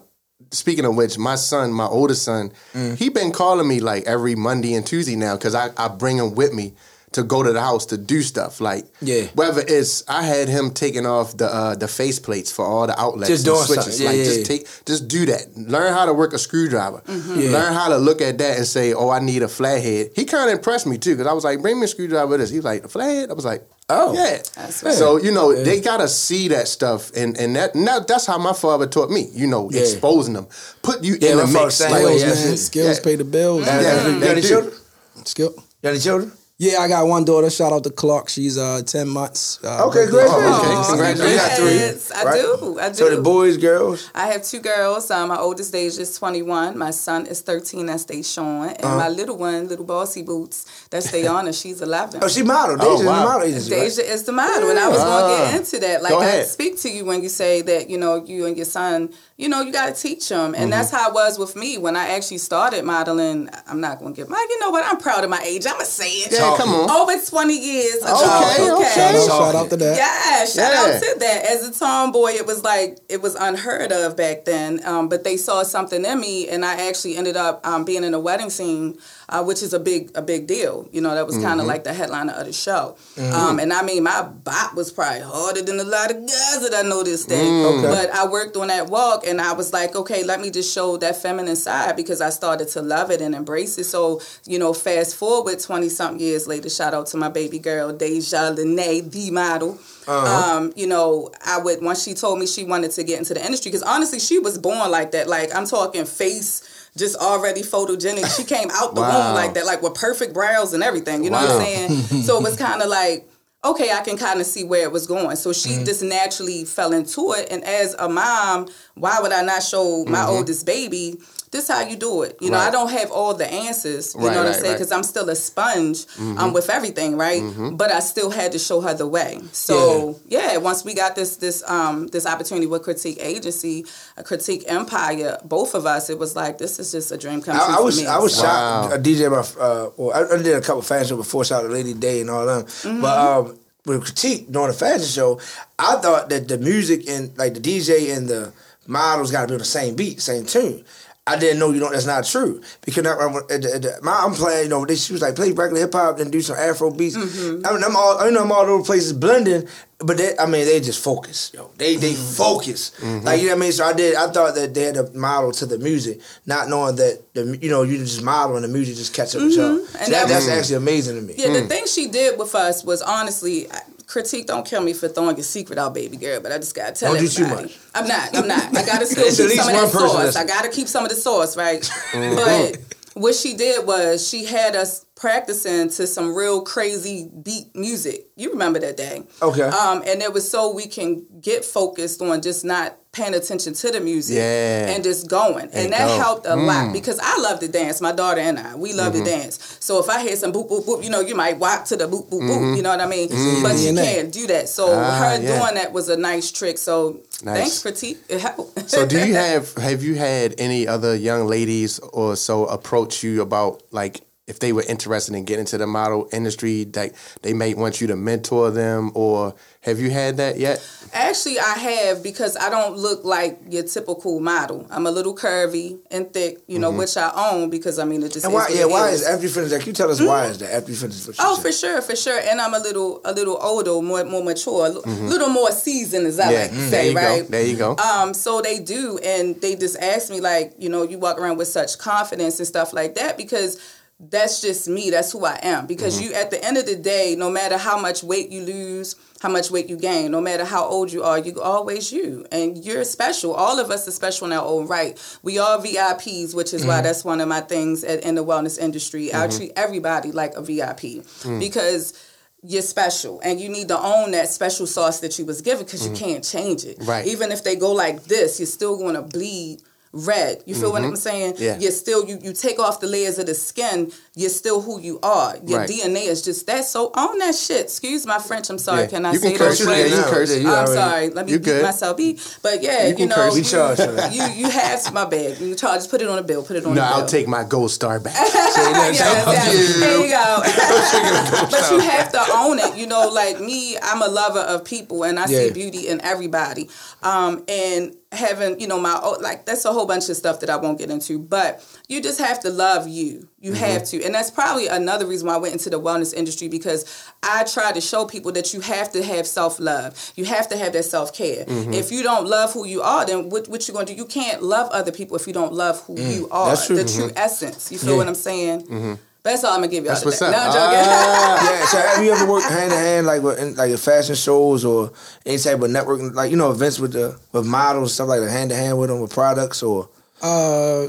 Speaking of which, my son, my oldest son, Mm. he been calling me like every Monday and Tuesday now because I, I bring him with me to go to the house to do stuff. Like Yeah. whether it's I had him taking off the uh, the face plates for all the outlets Just doing switches. Yeah, like yeah, just yeah. take just do that. Learn how to work a screwdriver. Yeah. Learn how to look at that and say, "Oh, I need a flathead." He kind of impressed me too because I was like, "Bring me a screwdriver." With this. He was like, "A flathead." I was like, Oh. yeah." That's. So you know they gotta see that stuff, and and that now that's how my father taught me. You know, Yeah. exposing them, put you Yeah, in the mix. saying, Like, Skills, yeah, Skills Yeah. pay the bills. Yeah, Yeah, you got they any children? Skill. You got any children? Yeah, I got one daughter. Shout out to Clark. She's uh ten months. Uh, Okay, birthday- great. Oh, okay. Congratulations. You got three, Yes, I right? do. I do. So the boys, girls. I have two girls. Um, my oldest age is 21. My son is 13. That's Deshaun. And Uh-huh. my little one, little bossy boots, that's Dayana. She's 11. Oh, she model. Oh, Deja's wow. the model agency. right? Is the model, and I was going to Ah. get into that. Like Go I speak to you when you say that you know you and your son, you know, you got to teach them, Mm-hmm. and that's how it was with me when I actually started modeling. I'm not going to get my, you know what? I'm proud of my age. I'm gonna say it. Yeah, come on. Over 20 years. of Okay, childhood okay. Shout out, shout out to that. Yeah, shout Yeah. out to that. As a tomboy, it was like it was unheard of back then. Um, but they saw something in me, and I actually ended up um, being in a wedding scene, uh, which is a big a big deal. You know, that was kind of like the headliner of the show. Um, and I mean, my bop was probably harder than a lot of guys that I know this day. Okay. But I worked on that walk, and I was like, okay, let me just show that feminine side because I started to love it and embrace it. So you know, fast forward twenty something years later, shout out to my baby girl Deja Lene, the model. Um, you know, I would once she told me she wanted to get into the industry because honestly, she was born like that. Like I'm talking face. Just already photogenic. She came out the [LAUGHS] Wow. womb like that, like with perfect brows and everything. You know what I'm saying? so it was kind of like, okay, I can kind of see where it was going. So she mm-hmm. just naturally fell into it. And as a mom, why would I not show my mm-hmm. oldest baby this how you do it. You know, Right. I don't have all the answers. You Right, know what I'm saying? Because I'm still a sponge um, Mhm. with everything, right? Mhm. But I still had to show her the way. So yeah, once we got this this um this opportunity with Critique Agency, a Critique Empire, both of us, it was like this is just a dream come true I, I for was me. I was So- shocked. A DJ, my uh, well, I, I did a couple fashion shows before, shout out to Lady Day and all them. Mm-hmm. But um, with critique during the fashion show, I thought that the music and like the DJ and the models got to be on the same beat, same tune. I didn't know, you know, that's not true because I, I, at the, at the, my, I'm playing, you know, they, she was like play regular hip hop, then do some Afro beats. Mm-hmm. I mean, I'm all, I know I'm all over the places blending, but they, I mean, they just focus, yo. They they Mm-hmm. focus, like you know what I mean. So I did, I thought that they had a model to the music, not knowing that the you know you just model and the music just catch up with y'all. Mhm. So And that, that that's actually amazing to me. Yeah, the thing she did with us was honestly. Critique, don't kill me for throwing a secret out, baby girl, but I just gotta tell Don't do too everybody. much. I'm not. I'm not. I gotta still [LAUGHS] keep some of that sauce. I gotta keep some of the sauce, right? Mhm. [LAUGHS] But what she did was she had us practicing to some real crazy beat music. You remember that day? Okay. Um, and it was so we can get focused on just not paying attention to the music Yeah. and just going. And, And that go. helped a lot Mm. because I love to dance. My daughter and I, we love Mhm. to dance. So if I hear some boop boop boop, you know, you might walk to the boop boop boop. Mhm. You know what I mean? Mhm. But you can't do that. So Ah, her yeah. doing that was a nice trick. So Nice. thanks, critique. It helped. So do you [LAUGHS] have have you had any other young ladies or so approach you about like if they were interested in getting into the model industry, that they may want you to mentor them, or have you had that yet? Actually, I have because I don't look like your typical model. I'm a little curvy and thick, you know, Mhm. which I own because I mean it just And why? what Yeah, it why is. is after you finish that? Can you tell us why is that after you finish what you Oh, said? for sure, for sure. And I'm a little, a little older, more, more mature, a li- Mhm. little more seasoned, as I Yeah, like to mm, say, there you go, right? there you go. Um, so they do, and they just ask me like, you know, you walk around with such confidence and stuff like that because that's just me. That's who I am. Because Mhm. you, at the end of the day, no matter how much weight you lose, how much weight you gain, no matter how old you are, you always you, and you're special. All of us are special in our own right. We are VIPs, which is why Mhm. that's one of my things at, in the wellness industry. I Mhm. treat everybody like a VIP Mm. because you're special and you need to own that special sauce that you was given because you can't change it. Right. Even if they go like this, you're still going to bleed red. You feel what Mhm. I'm saying? Yeah. You're still you you take off the layers of the skin, you're still who you are. Your Right. DNA is just that. So own that shit. Excuse my French. I'm sorry. Yeah. Can I You say can curse. those Yeah, you words? can curse. Yeah, you I'm already- sorry. Let me you beat myself beat. But yeah, You you, know, curse. We you, charge you you have my bag. You charge. Just put it on a bill. Put it on No, a bill. No, I'll take my gold star back. [LAUGHS] Yes, yes. There you go. [LAUGHS] [LAUGHS] but you have to own it. You know, like me, I'm a lover of people, and I see beauty in everybody. Um, and having, you know, my like that's a whole bunch of stuff that I won't get into. But you just have to love you. You Mhm. have to, and that's probably another reason why I went into the wellness industry because I try to show people that you have to have self love. You have to have that self care. Mhm. If you don't love who you are, then what, what you gonna do? You can't love other people if you don't love who Mm, you are. that's true. The true Mhm. essence. You feel Yeah. what I'm saying? Mm-hmm. That's all I'm gonna give y'all. That's what's today. up. No, I'm joking. yeah. [LAUGHS] So have you ever worked hand in hand like with in, like in fashion shows or any type of networking like you know events with the with models and stuff like that hand to hand with them with products or Uh,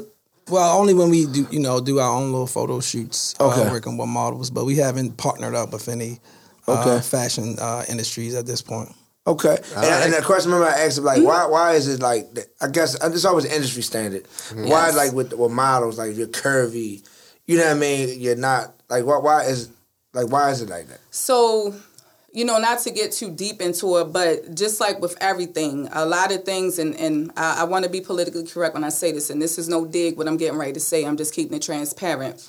well, only when we do, you know, do our own little photo shoots. Okay. Uh, working with models, but we haven't partnered up with any uh, fashion uh, industries at this point. Okay, and, right. and the question remember I asked him like why why is it like? I guess uh, it's always industry standard. Mm-hmm. Why like with with models like you're curvy, you know what I mean? You're not like why why is like why is it like that? So, you know, not to get too deep into it, but just like with everything, a lot of things, and, and I, I want to be politically correct when I say this, and this is no dig what I'm getting ready to say, I'm just keeping it transparent.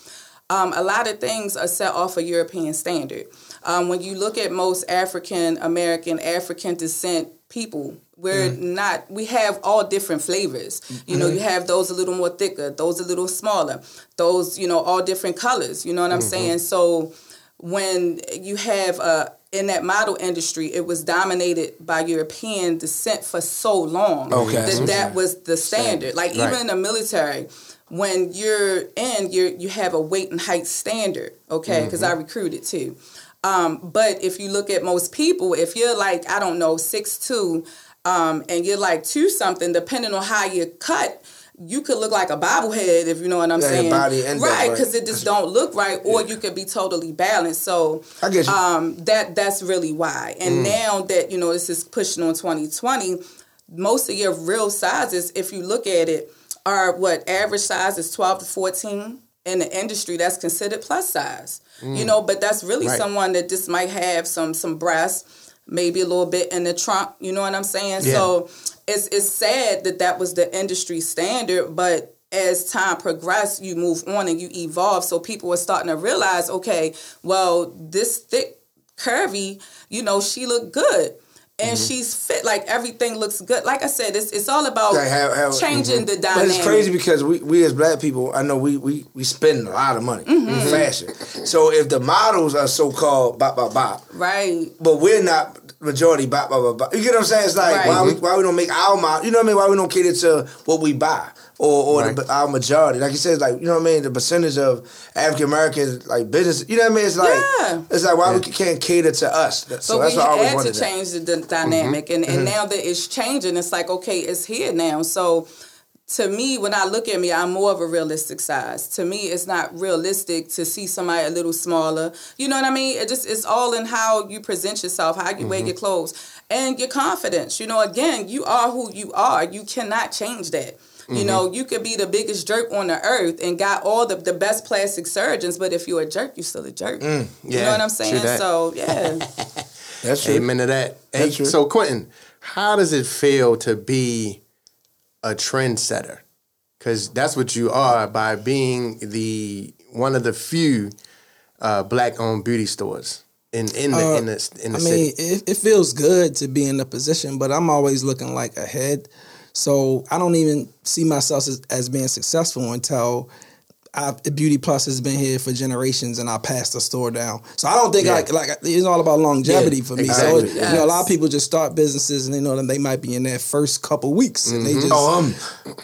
Um, a lot of things are set off a European standard. Um, when you look at most African American, African descent people, we're not, we have all different flavors. You know, Mhm. you have those a little more thicker, those a little smaller, those, you know, all different colors. You know what I'm Mhm. saying? So when you have uh, in that model industry, it was dominated by European descent for so long Okay. that Mhm. that was the standard. Like Right. even in the military, when you're in, you you have a weight and height standard. Okay, because Mhm. I recruited too. Um, but if you look at most people, if you're like I don't know six two, um, and you're like two something, depending on how you cut. You could look like a bobblehead if you know what I'm Yeah, your saying, right? right. Because it just don't look right, or you could be totally balanced. So I get you. um, that that's really why. And Mm. now that you know this is pushing on 2020, most of your real sizes, if you look at it, are what average size is 12 to 14 in the industry that's considered plus size. Mm. You know, but that's really Right. someone that just might have some some breasts, maybe a little bit in the trunk. You know what I'm saying? Yeah. So it's it's sad that that was the industry standard, but as time progressed, you move on and you evolve. So people were starting to realize, okay, well, this thick, curvy, you know, she looked good. And Mm-hmm. she's fit, like everything looks good. Like I said, it's it's all about Like, how- how- changing the dynamic. But it's crazy because we, we as black people, I know we we, we spend a lot of money in Mhm. fashion. So if the models are so called bop bop bop, right? But we're not majority bop bop bop. bop. You get what I'm saying? It's like Right. why we why we don't make our model? You know what I mean? Why we don't cater to what we buy or or the, our majority? Like you said, like you know what I mean? The percentage of African Americans like business. You know what I mean? It's like Yeah. it's like why we can't cater to us. So but that's we what I always had to that. change the d- dynamic, and, and Mhm. now that it's changing, it's like okay, it's here now. So to me, when I look at me, I'm more of a realistic size. To me, it's not realistic to see somebody a little smaller. You know what I mean? It just it's all in how you present yourself, how you wear Mm-hmm. Mhm. your clothes, and your confidence. You know, again, you are who you are. You cannot change that. You Mhm. know, you could be the biggest jerk on the earth and got all the, the best plastic surgeons, but if you're a jerk, you're still a jerk. Mm, You know what I'm true saying? that. So yeah. [LAUGHS] That's true. Amen to that. Hey, true. so Quientin, how does it feel to be a trendsetter? Because that's what you are by being the one of the few uh, black-owned beauty stores in in the Uh, in the in the I city. mean, it, it feels good to be in the position, but I'm always looking like ahead. So I don't even see myself as, as being successful until I, Beauty Plus has been here for generations, and I passed the store down. So I don't think Yeah. like like it's all about longevity Yeah, for me. exactly. So you know, a lot of people just start businesses, and they know that they might be in their first couple weeks, and they Mhm. just Oh, um,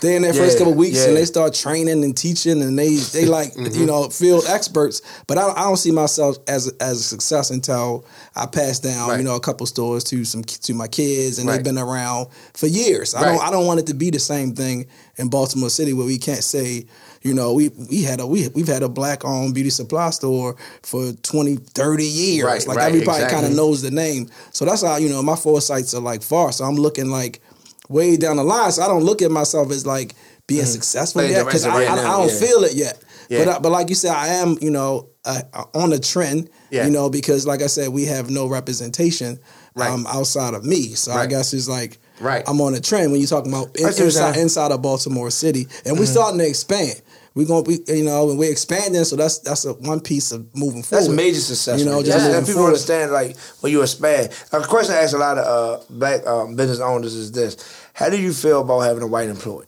they're in their first couple weeks, and they start training and teaching, and they they [LAUGHS] like Mm-hmm. you know field experts. But I, I don't see myself as as a success until I pass down you know a couple stores to some to my kids, and Right. they've been around for years. I don't I don't want it to be the same thing in Baltimore City where we can't say. You know, we we had a we we've had a black owned beauty supply store for 20, 30 years. Right, like right, everybody exactly. kind of knows the name. So that's how, you know, my foresights are like far. So I'm looking like way down the line. So I don't look at myself as like being successful Like yet because I, of I, I don't yeah. feel it yet. Yeah. But but like you said, I am you know uh, on a trend. Yeah. You know because like I said, we have no representation Right. um, outside of me. So I guess it's like Right. I'm on a trend when you're talking about in, I see what you're inside, inside of Baltimore City, and we're Mhm. starting to expand. We gonna be, you know and we're expanding, so that's that's a one piece of moving forward. That's a major success. You know, just moving and people forward. understand like when you expand. A question I ask a lot of uh, black um, business owners is this: How do you feel about having a white employee,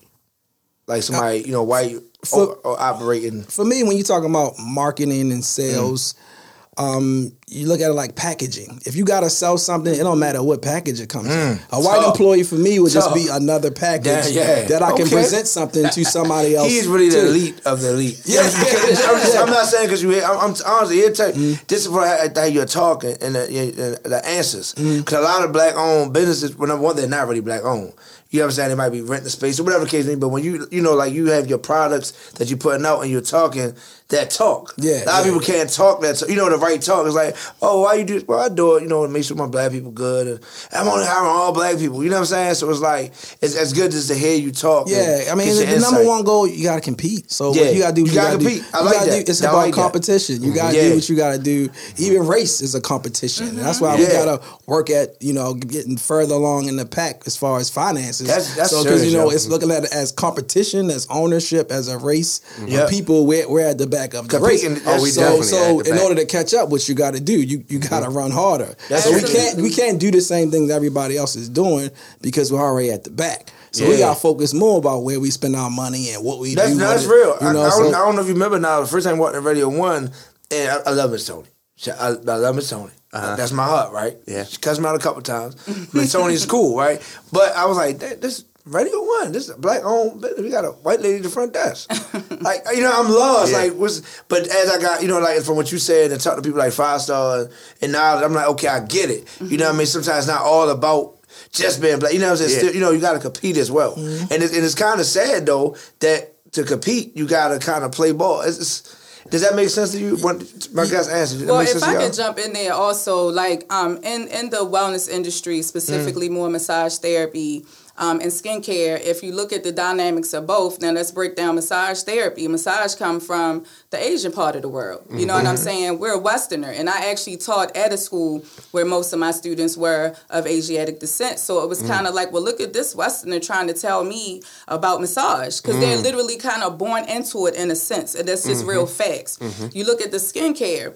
like somebody you know white or, or operating? for me, when you're talking about marketing and sales, um, you look at it like packaging. If you gotta sell something, it don't matter what package it comes in. Mm. A white Tough. employee for me would just be another package Yeah, yeah. that I can Okay. present something to somebody [LAUGHS] else. He's really the elite of the elite. Yeah. [LAUGHS] I'm, not saying because you. I'm, I'm honestly here Mm-hmm. you. This is what how you're talking and the, the, the answers. Because a lot of black owned businesses, well, number one, they're not really black owned. You understand? They might be renting space or whatever the case may be. But when you, you know, like you have your products that you're putting out and you're talking that talk. Yeah, A lot of yeah. people can't talk that. talk. You know, the right talk is like, oh, why you do? Well, I do it. You know, to make sure my black people good. And I'm only hiring all black people. You know what I'm saying? So it's like it's as good as to hear you talk. Yeah, I mean, the, number one goal you got to compete. So Yeah, what you got to do, you gotta gotta compete. Do, I you like that. Do, it's I about like that. competition. You got to Yeah. do what you got to do. Even race is a competition. And that's why we got to work at you know getting further along in the pack as far as finances. That's- that's so because you know it's looking at it as competition, as ownership, as a race. Yeah. And people, we're, we're at the back of the Competing, race. oh, we so definitely so in. Mm-hmm. order to catch up, what you got to do, you you got to run harder. That's so we can't we can't do the same things everybody else is doing because we're already at the back. So we got to focus more about where we spend our money and what we That's do. that's with it, real. You know, I, I, so- don't, I don't know if you remember now. The first time I walked in Radio One, and I, I love Miss Tony. I, I love Miss Tony. Uh-huh. That's my heart, right? Yeah. She cussed me out a couple times. Miss Tony's cool, right? But I was like, "That- this Radio One, this is a black owned business. We got a white lady at the front desk. [LAUGHS] like, you know, I'm lost. Yeah. Like, what's? But as I got, you know, like from what you said and talk to people like Five Star, and now I'm like, okay, I get it. You know what I mean? Sometimes not all about just being black. You know what I'm saying? Yeah. Still, you know, you got to compete as well. Mm-hmm. And it's, and it's kind of sad though that to compete, you got to kind of play ball. It's, it's, does that make sense to you? What, my guys answer. Well, if I could jump in there also, like um, in in the wellness industry, specifically Mm. more massage therapy, um, and skincare, if you look at the dynamics of both, now let's break down massage therapy. Massage come from the Asian part of the world. You know what I'm Mhm. saying? We're a Westerner, and I actually taught at a school where most of my students were of Asiatic descent. So it was Mm. kind of like, well, look at this Westerner trying to tell me about massage because they're Mm. literally kind of born into it in a sense, and that's just Mhm. real facts. Mhm. You look at the skincare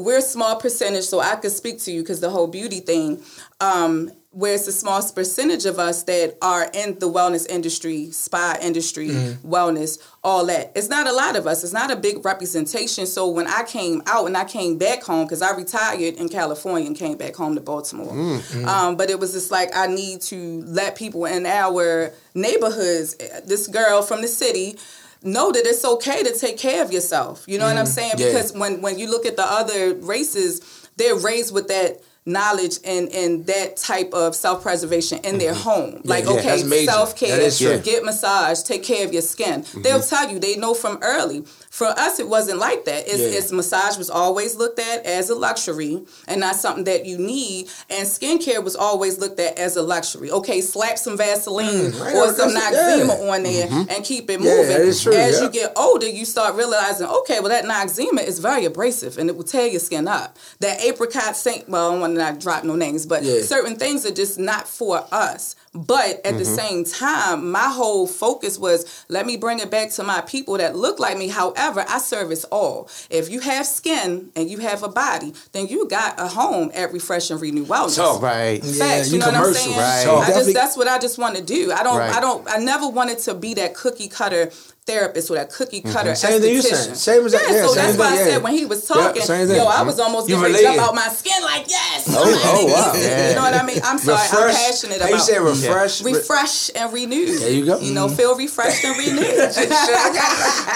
we're a small percentage, so I could speak to you because the whole beauty thing, um, where it's a small percentage of us that are in the wellness industry, spa industry, Mhm. wellness, all that. It's not a lot of us. It's not a big representation. So when I came out and I came back home, because I retired in California and came back home to Baltimore. Mhm. Um, but it was just like I need to let people in our neighborhoods. This girl from the city know that it's okay to take care of yourself. You know what I'm Mhm. saying? Yeah. Because when when you look at the other races, they're raised with that knowledge and and that type of self-preservation in their home like yeah, okay that's self-care That is true. get massage take care of your skin they'll tell you they know from early for us it wasn't like that it's, Yeah. it's massage was always looked at as a luxury and not something that you need and skincare was always looked at as a luxury okay slap some vaseline Mm, right. or some Noxzema yeah. on there Mhm. and keep it moving true, as you get older you start realizing okay well that Noxzema is very abrasive and it will tear your skin up that apricot saint well i don't want to not drop no names but certain things are just not for us but at the Mhm. same time my whole focus was let me bring it back to my people that look like me however i service all if you have skin and you have a body then you got a home at refresh and renew wellness So, right. Facts, Yeah, you, you know what I'm saying? right. I just that's what I just want to do. I don't Right. I don't I never wanted to be that cookie cutter therapist or that cookie cutter Mhm. Same thing you saying. Same as that- yeah, yeah, so that's why thing, I yeah. said when he was Yeah, talking, thing. yo, I was almost You getting jump out my skin like yes. Oh, oh, wow. [LAUGHS] You know what I mean? I'm sorry, I'm passionate about you say refresh? refresh and renew. There you go. You know, feel refreshed and renewed. [LAUGHS]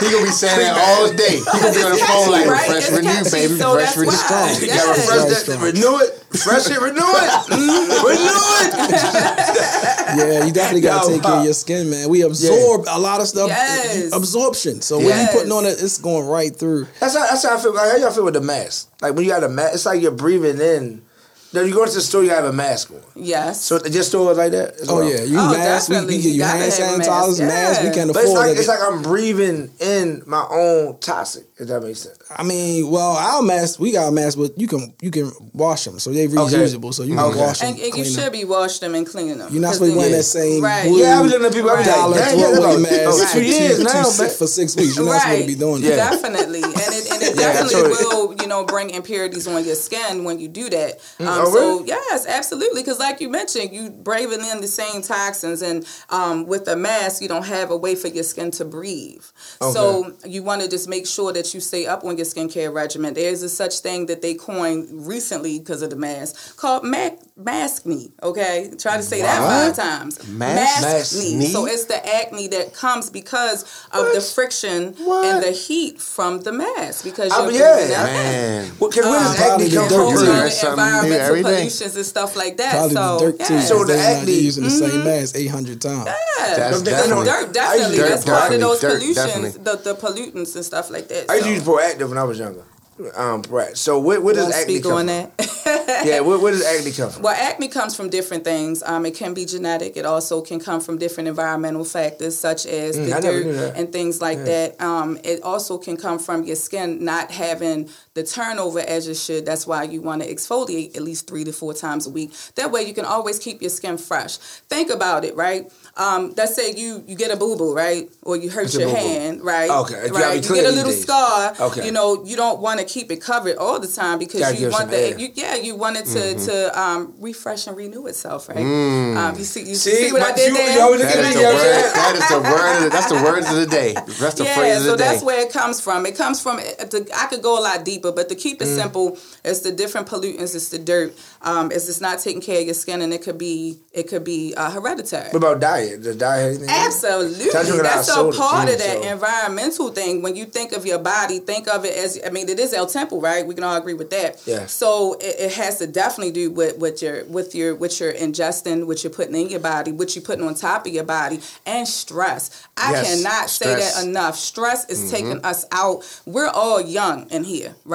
He gonna be saying that all day. He gonna be on the phone like right? fresh It's renew, baby. so fresh that's renew. why. You gotta refresh that, renew it, fresh it, renew it, [LAUGHS] renew it. Yeah, you definitely gotta Yo, take care of your skin, man. We absorb a lot of stuff. Yes. Absorption. So when you Yes. putting on it, it's going right through. That's how, that's how I feel. Like, how y'all feel with the mask? Like when you got a mask, it's like you're breathing in. No, you go to the store, you have a mask on. Yes. So just stores like that. as Oh well? yeah, you mask. We, we give you hand sanitizers, masks. We can But afford it's like it. it's like I'm breathing in my own toxic. If that makes sense. I mean, well, our mask, we got a mask, but you can you can wash them, so they're reusable, so you can Okay. wash them. And, and you should them. be washing them and cleaning them. You're not supposed to wear that same Right. blue Yeah, I was looking at people, I was like, dollar dang, throwaway yeah, mask oh, for two years two- now, two- for six weeks. You're not supposed to be doing that. Definitely, and it, and it [LAUGHS] Yeah, definitely will, you know, bring impurities on your skin when you do that. Mm, Um, oh, so really? yes, absolutely, because like you mentioned, you braving in the same toxins, and um, with the mask, you don't have a way for your skin to breathe. So you want to just make sure that you stay up on your skincare regimen. There's a such thing that they coined recently because of the mask called mac maskne. Okay, try to say that five times. Mas- Maskne. maskne? So it's the acne that comes because of the friction and the heat from the mask because you're yeah. breathing that. Man. Well, cause where does Um, acne come the from? dirt too? too. Learn something new environmental every day. pollutions and stuff like that. Probably so, the dirt too. yeah. So So the the acne acne- using the same mask eight hundred times. Yeah. That's Dirt, definitely. Dirt, definitely. Dirt, That's part of those dirt, pollutions, the, the pollutants and stuff like that. I used so. to use Proactiv when I was younger. Um, Brad. So where, where does acne speak come on from? that? [LAUGHS] Yeah, where, where does acne come from? Well, acne comes from different things. Um, it can be genetic. It also can come from different environmental factors, such as Mm, the dirt and things like Yeah. that. Um, it also can come from your skin not having the turnover as it should. That's why you want to exfoliate at least three to four times a week. That way, you can always keep your skin fresh. Think about it, right? Um, let's say you you get a boo boo, right, or you hurt What's a your hand, right? Okay, right. You get a these little days. scar. Okay. You know, you don't want to keep it covered all the time because Gotta you want the you, yeah you want it to Mhm. to um, refresh and renew itself, right? Mm. Um, you see, you See, see, what I did you- there? you always look That at is me, the word. That is the [LAUGHS] word. The, that's the words of the day. That's the yeah, phrase of so the day. that's where it comes from. It comes from. uh, the- I could go a lot deeper, but to keep it Mm. simple, it's the different pollutants. It's the dirt. Um, it's just not taking care of your skin, and it could be it could be uh, hereditary. What about diet? Does diet have anything? to do with it? Absolutely. So I drink a lot That's a part of that so- environmental thing. When you think of your body, think of it as I mean, it is El Temple, right? We can all agree with that. Yeah. So it, it has to definitely do with what your with your what you're ingesting, what you're putting in your body, what you're putting on top of your body, and stress. I Yes, cannot say that enough. Stress is Mhm. taking us out. We're all young in here, right?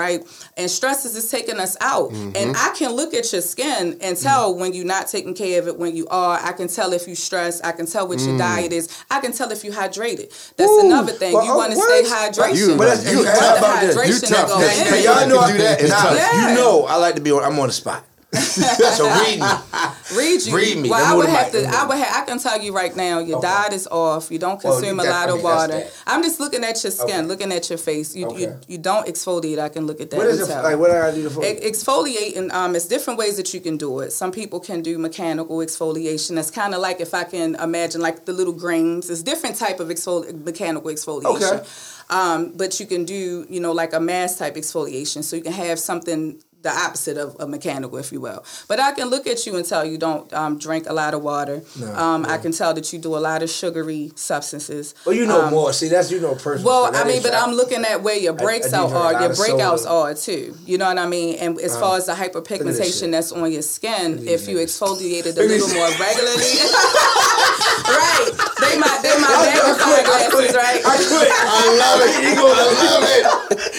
And stress is taking us out. Mm-hmm. And I can look at your skin and tell when you're not taking care of it, when you are. I can tell if you stress. I can tell what your Mm. diet is. I can tell if you hydrated. That's Ooh, another thing. well, you oh, want to what? stay hydration. You- But that's, you, You how want the about this? hydration You to tough. go Yes, in. Hey, y'all know, can do that. It's nah, tough. Yeah. you know I like to be on, I'm on the spot. [LAUGHS] so read me. [LAUGHS] Read you. Read me. Well, I would have to. I would. Ha- I can tell you right now, your diet is off. You don't Well, consume you- a lot I of mean, that's water. I'm just looking at your skin, Okay. looking at your face. You you Okay. you don't exfoliate. I can look at that. What is it? Like, what do I do to Ex- Exfoliating, um, it's different ways that you can do it. Some people can do mechanical exfoliation. That's kind of like if I can imagine, like the little grains. It's different type of exfoli- mechanical exfoliation. Okay. Um, but you can do, you know, like a mass type exfoliation. So you can have something the opposite of a mechanical, if you will. But I can look at you and tell you don't um, drink a lot of water. No, um, I can tell that you do a lot of sugary substances. Well, you know Um, more. See, that's you know personal. well, I mean, but fact. I'm looking at where your I- I breaks out are, your breakouts soda. are too. You know what I mean? And as Uh, far as the look at this hyperpigmentation that's on your skin, if you exfoliated a little more regularly, [LAUGHS] right? They my they my magnifying glasses, right? I quit. I love it. He goes, I love it.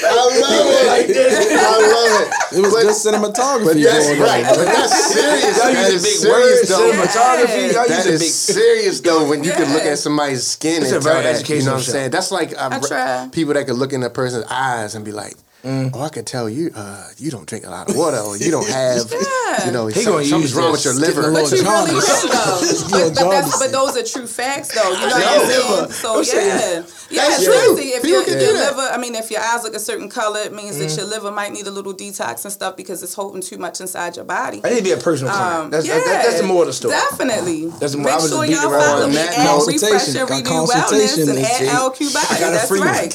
I love it. like this. I love it. It was But- good cinematography. But that's going on. right. But that's serious. Y'all That use is a big serious word, though. cinematography. Y'all That use is big. serious though when you can look at somebody's skin It's and a very tell that. You know what I'm saying? That's like I I've- try. people that can look in a person's eyes and be like, Mm. "Oh, I can tell you, uh, you don't drink a lot of water, or you don't [LAUGHS] have, Yeah. you know, He some- gonna something's use wrong with your liver." little But you really jaundice. though. [LAUGHS] But, but, that's, but those are true facts though. You know Your what I'm saying? liver. So I'm saying- yeah. Yeah, That's it's true. crazy. If People your, can if do your liver, I mean, if your eyes look a certain color, it means that Mm. your liver might need a little detox and stuff because it's holding too much inside your body. I need to be a personal client. Um, that's, yeah, that, that's the more of the story. Definitely. That's the more- Make sure y'all follow on me that at note. Refresh and Got Renew Wellness and they at. LQ Body. I got a That's right.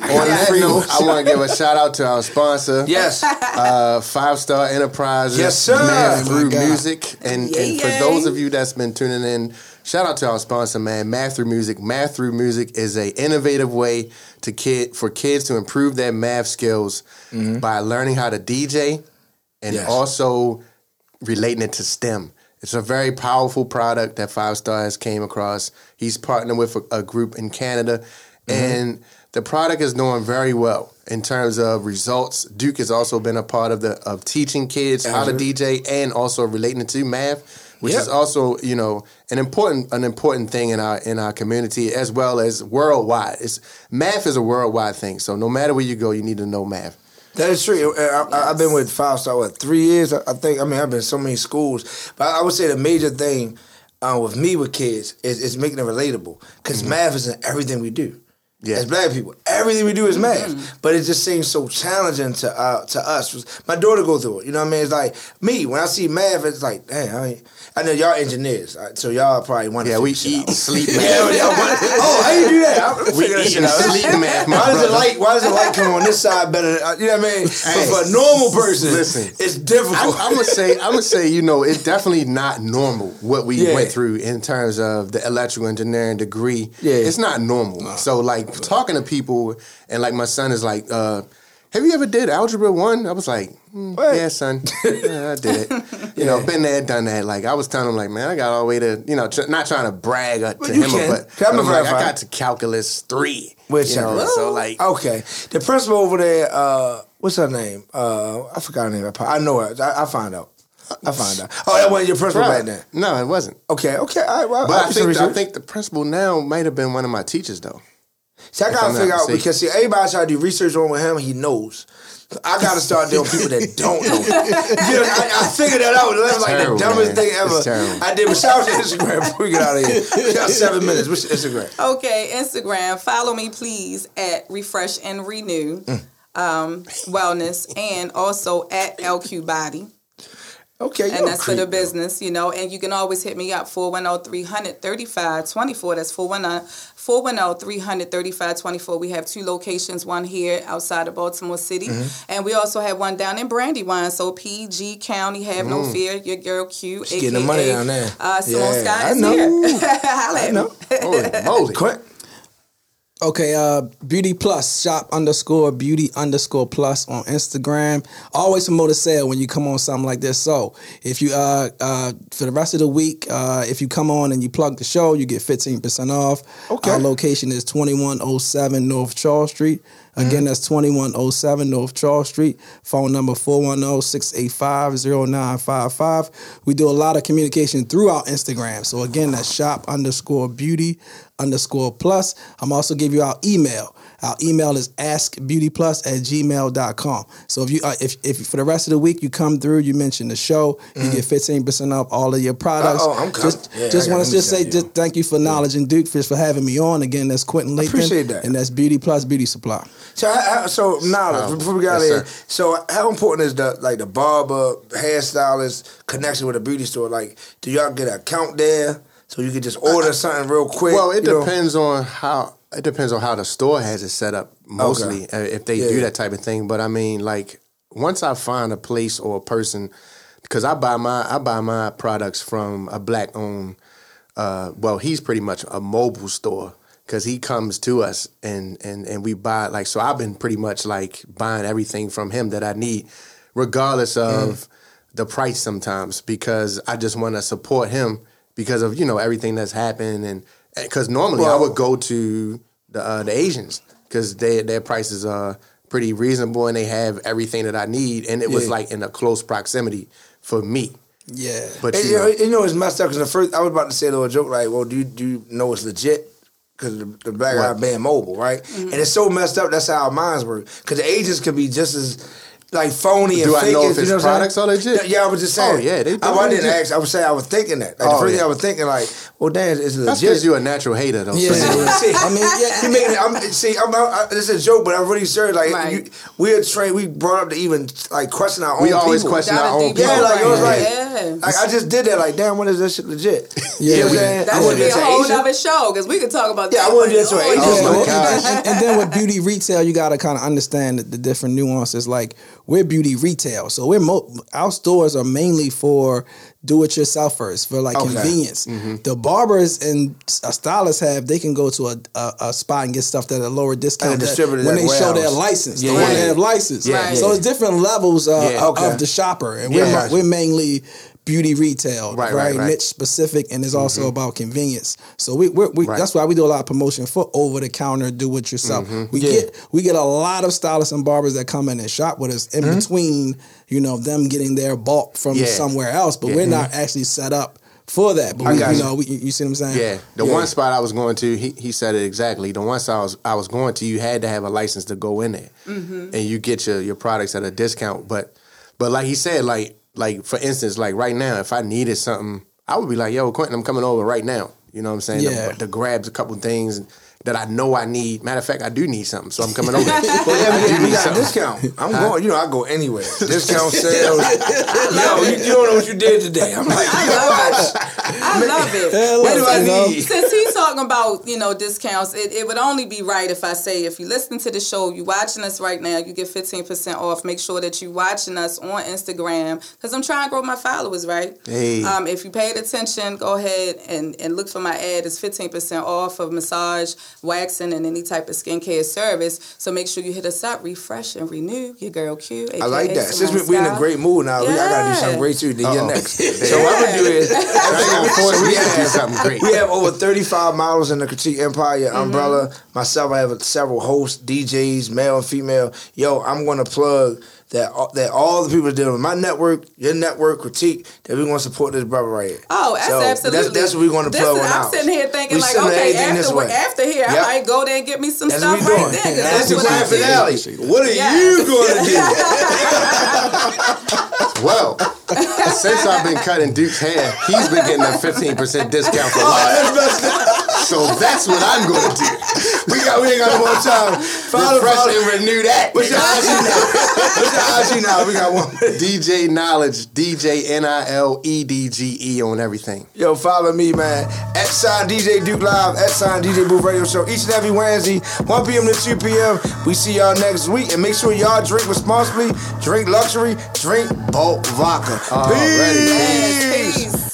On that note, I want to give a shout out to our sponsor. Yes. uh, Five Star Enterprises. Yes, sir. Man Through God. Music. And, Yay, and for yay. those of you that's been tuning in, shout out to our sponsor, man, Math Through Music. Math Through Music is a innovative way to kid for kids to improve their math skills by learning how to DJ and Yes. also relating it to STEM. It's a very powerful product that Five Star has came across. He's partnered with a, a group in Canada, and the product is doing very well in terms of results. Duke has also been a part of the of teaching kids how to DJ and also relating it to math, which Yep. is also you know an important an important thing in our in our community as well as worldwide. It's math is a worldwide thing, so no matter where you go, you need to know math. That is true. I, I've been with Five Star what three years. I, I think. I mean, I've been in so many schools, but I would say the major thing uh, with me with kids is, is making it relatable because math is in everything we do. Yeah. As black people, everything we do is math, but it just seems so challenging to uh, to us. My daughter go through it. You know what I mean? It's like me when I see math, it's like, damn. I, ain't, I know y'all engineers, uh, so y'all probably want to. Yeah, we eat, sleep [LAUGHS] math. Yeah, oh, how you do that? I'm We eat and sleep math, Why does the brother. light? Why does the light come on this side better? Than, uh, you know what I mean? Hey, but for a normal person, listen. it's difficult. I'm, I'm gonna say, I'm gonna say, you know, it's definitely not normal what we Yeah. went through in terms of the electrical engineering degree. Yeah. it's not normal. So, like talking to people, and like my son is like, uh, "Have you ever did algebra one?" I was like, "Mm, "Yeah, son, [LAUGHS] Yeah, I did it." You know, been there, done that. Like I was telling him, like, man, I got all the way to, you know, tr- not trying to brag uh, Well, to him, can. but, I but like, I got to calculus three. Which you know, I- so like, okay, the principal over there, uh, what's her name? Uh, I forgot her name. I, I know her. I, I find out. I find out. Oh, that wasn't your principal Right. back then. no, it wasn't. Okay, okay. All right, well, But I some think I think the principal now might have been one of my teachers though. See, I gotta figure out because see, everybody try to do research on with him. He knows. I gotta start dealing with people that don't know. [LAUGHS] You know, I, I figured that out. That's like terrible, the dumbest man. thing ever. I did. But shout out to Instagram before we get out of here. We got seven minutes. What's your Instagram? Okay, Instagram. Follow me, please, at Refresh and Renew um, Wellness, and also at LQ Body. Okay, and that's for the business, you know. And you can always hit me up 410 335 24. That's 410 335 24. We have two locations, one here outside of Baltimore City, Mm-hmm. and we also have one down in Brandywine. So PG County, have no Mm. fear. Your girl Q, She's getting the money down there. Uh, Simone Yeah, Scott I know. here. [LAUGHS] Holla at me. Holy [LAUGHS] moly! Quick. Okay, uh, Beauty Plus, shop underscore beauty underscore plus on Instagram. Always promote a sale when you come on something like this. So if you uh uh for the rest of the week, uh if you come on and you plug the show, you get 15% off. Okay. Our location is 2107 North Charles Street. Again, that's 2107 North Charles Street. Phone number 410-685-0955. We do a lot of communication throughout Instagram. So again, that's shop underscore beauty underscore plus. I'm also give you our email. Our email is askbeautyplus at gmail.com. So if you uh, if, if for the rest of the week you come through, you mention the show, you get 15% off all of your products. Oh, I'm coming. Just, Yeah, just want to just say just thank you for Niledge and Duke Fish for having me on. Again, that's Quientin Lathan. appreciate that. And that's Beauty Plus Beauty Supply. So, how, how- so Niledge Oh, before we got yes, in. So, how important is the like the barber, hairstylist connection with a beauty store? Like, do y'all get an account there so you can just order something real quick? Well, it you know? depends on how it depends on how the store has it set up. Mostly, Okay. uh, if they Yeah. do that type of thing. But I mean, like once I find a place or a person, because I buy my I buy my products from a black owned. Uh, well, he's pretty much a mobile store because he comes to us and and and we buy like so. I've been pretty much like buying everything from him that I need, regardless of the price sometimes because I just want to support him because of you know everything that's happened and because normally I would go to the uh, the Asians because their their prices are pretty reasonable and they have everything that I need and it was like in a close proximity for me. Yeah, But And, you you, know, know- you know, it's messed up because the first I was about to say a little joke like, "Well, do you do you know it's legit?" Because the, the black guy Right. being mobile, right? Mm-hmm. And it's so messed up. That's how our minds work. Because the agents could be just as like phony and Do I fake. know as, if his you know products saying? are legit? Yeah, yeah, I was just oh, saying. Oh, yeah, they I, I didn't legit. ask. I was saying I was thinking that. Like Oh, the first yeah. thing I was thinking, like, well, damn, it's legit. That's because you're a natural hater though. Yeah. [LAUGHS] see, I mean, yeah. you making it, I'm, see, I'm, I, this is a joke, but I'm really serious. Like, Right. you, we're trained. We brought up to even like question our own. We always people. question our own Yeah, people. like it was like, Yeah. like I just did that. Like, damn, when is this shit legit? [LAUGHS] Yeah, you know what we- I'm saying? That I should wouldn't be a whole other show because we could talk about Yeah. I wouldn't but- get to oh, Asia. yeah. Yeah, my well, [LAUGHS] and, and then with beauty retail, you got to kind of understand the, the different nuances. Like we're beauty retail, so we're mo- our stores are mainly for do-it-yourselfers for like Okay. convenience. Mm-hmm. The barbers and uh, stylists have they can go to a, a, a spot and get stuff at a lower discount And that- distributor when they show their license. Yeah, the one yeah, that yeah. have license. Yeah, So yeah. it's different levels uh, Yeah, okay. of the shopper, and we're Gotcha. we're mainly beauty retail, Right, very right, right. niche specific, and it's also mm-hmm. about convenience. So we, we're, we Right. that's why we do a lot of promotion for over the counter, do it yourself. Mm-hmm. We Yeah. get we get a lot of stylists and barbers that come in and shop with us in mm-hmm. between, you know, them getting their bulk from Yeah. somewhere else, but Yeah. we're not actually set up for that. But we, you you. know, we, you see what I'm saying? Yeah, the one spot I was going to, he, he said it exactly. The one spot I was I was going to, you had to have a license to go in there, and you get your your products at a discount. But but like he said, like like for instance, like right now, if I needed something, I would be like, "Yo, Quientin, I'm coming over right now." You know what I'm saying? Yeah. To, to grab a couple things that I know I need. Matter of fact, I do need something, so I'm coming over. [LAUGHS] Well, yeah, I we, we got a discount. I'm going. You know, I go anywhere. Discount sales. [LAUGHS] Yo, you, you don't know what you did today. I'm like, I love it. Yeah, what do I need? Since he's talking about, you know, discounts, it, it would only be right if I say if you listen to the show, you watching us right now, you get 15% off. Make sure that you watching us on Instagram because I'm trying to grow my followers, right? Hey. Um, if you paid attention, go ahead and, and look for my ad. It's 15% off of massage, waxing, and any type of skincare service. So make sure you hit us up, refresh and renew your girl Q. I like aka that. Since we're we in a great mood now, we, I gotta do Yeah. something great too. Then you're Uh-oh. next. [LAUGHS] So what I'm gonna do is, gonna force me to do something great. We have over 35 models in the Critique Empire Mm-hmm. umbrella. Myself, I have several hosts, DJs, male and female. Yo, I'm gonna plug that that all the people dealing with my network, your network, critique, that we're gonna support this brother right here. Oh, that's So, absolutely. That's, that's what we're gonna This plug is- on I'm sitting here thinking We like, okay, everything this after, way. after here, I Yep. might go there and get me some That's stuff right there. That's That's, the what I grand do. finale. What are Yes. you gonna do? [LAUGHS] Well, since I've been cutting Duke's hair, he's been getting a 15% discount for life. So that's what I'm going to do. we got we ain't got no more time. Follow, Refresh follow. and renew that. What's your IG now? What's your IG now? We got one. DJ Niledge, DJ N I L E D G E on everything. Yo, follow me, man. At sign DJ Duke Live, at sign DJ Booth Radio Show, each and every Wednesday, 1 p.m. to 2 p.m. We see y'all next week. And make sure y'all drink responsibly, drink luxury, drink bulk vodka. Already. Peace. Yes, peace.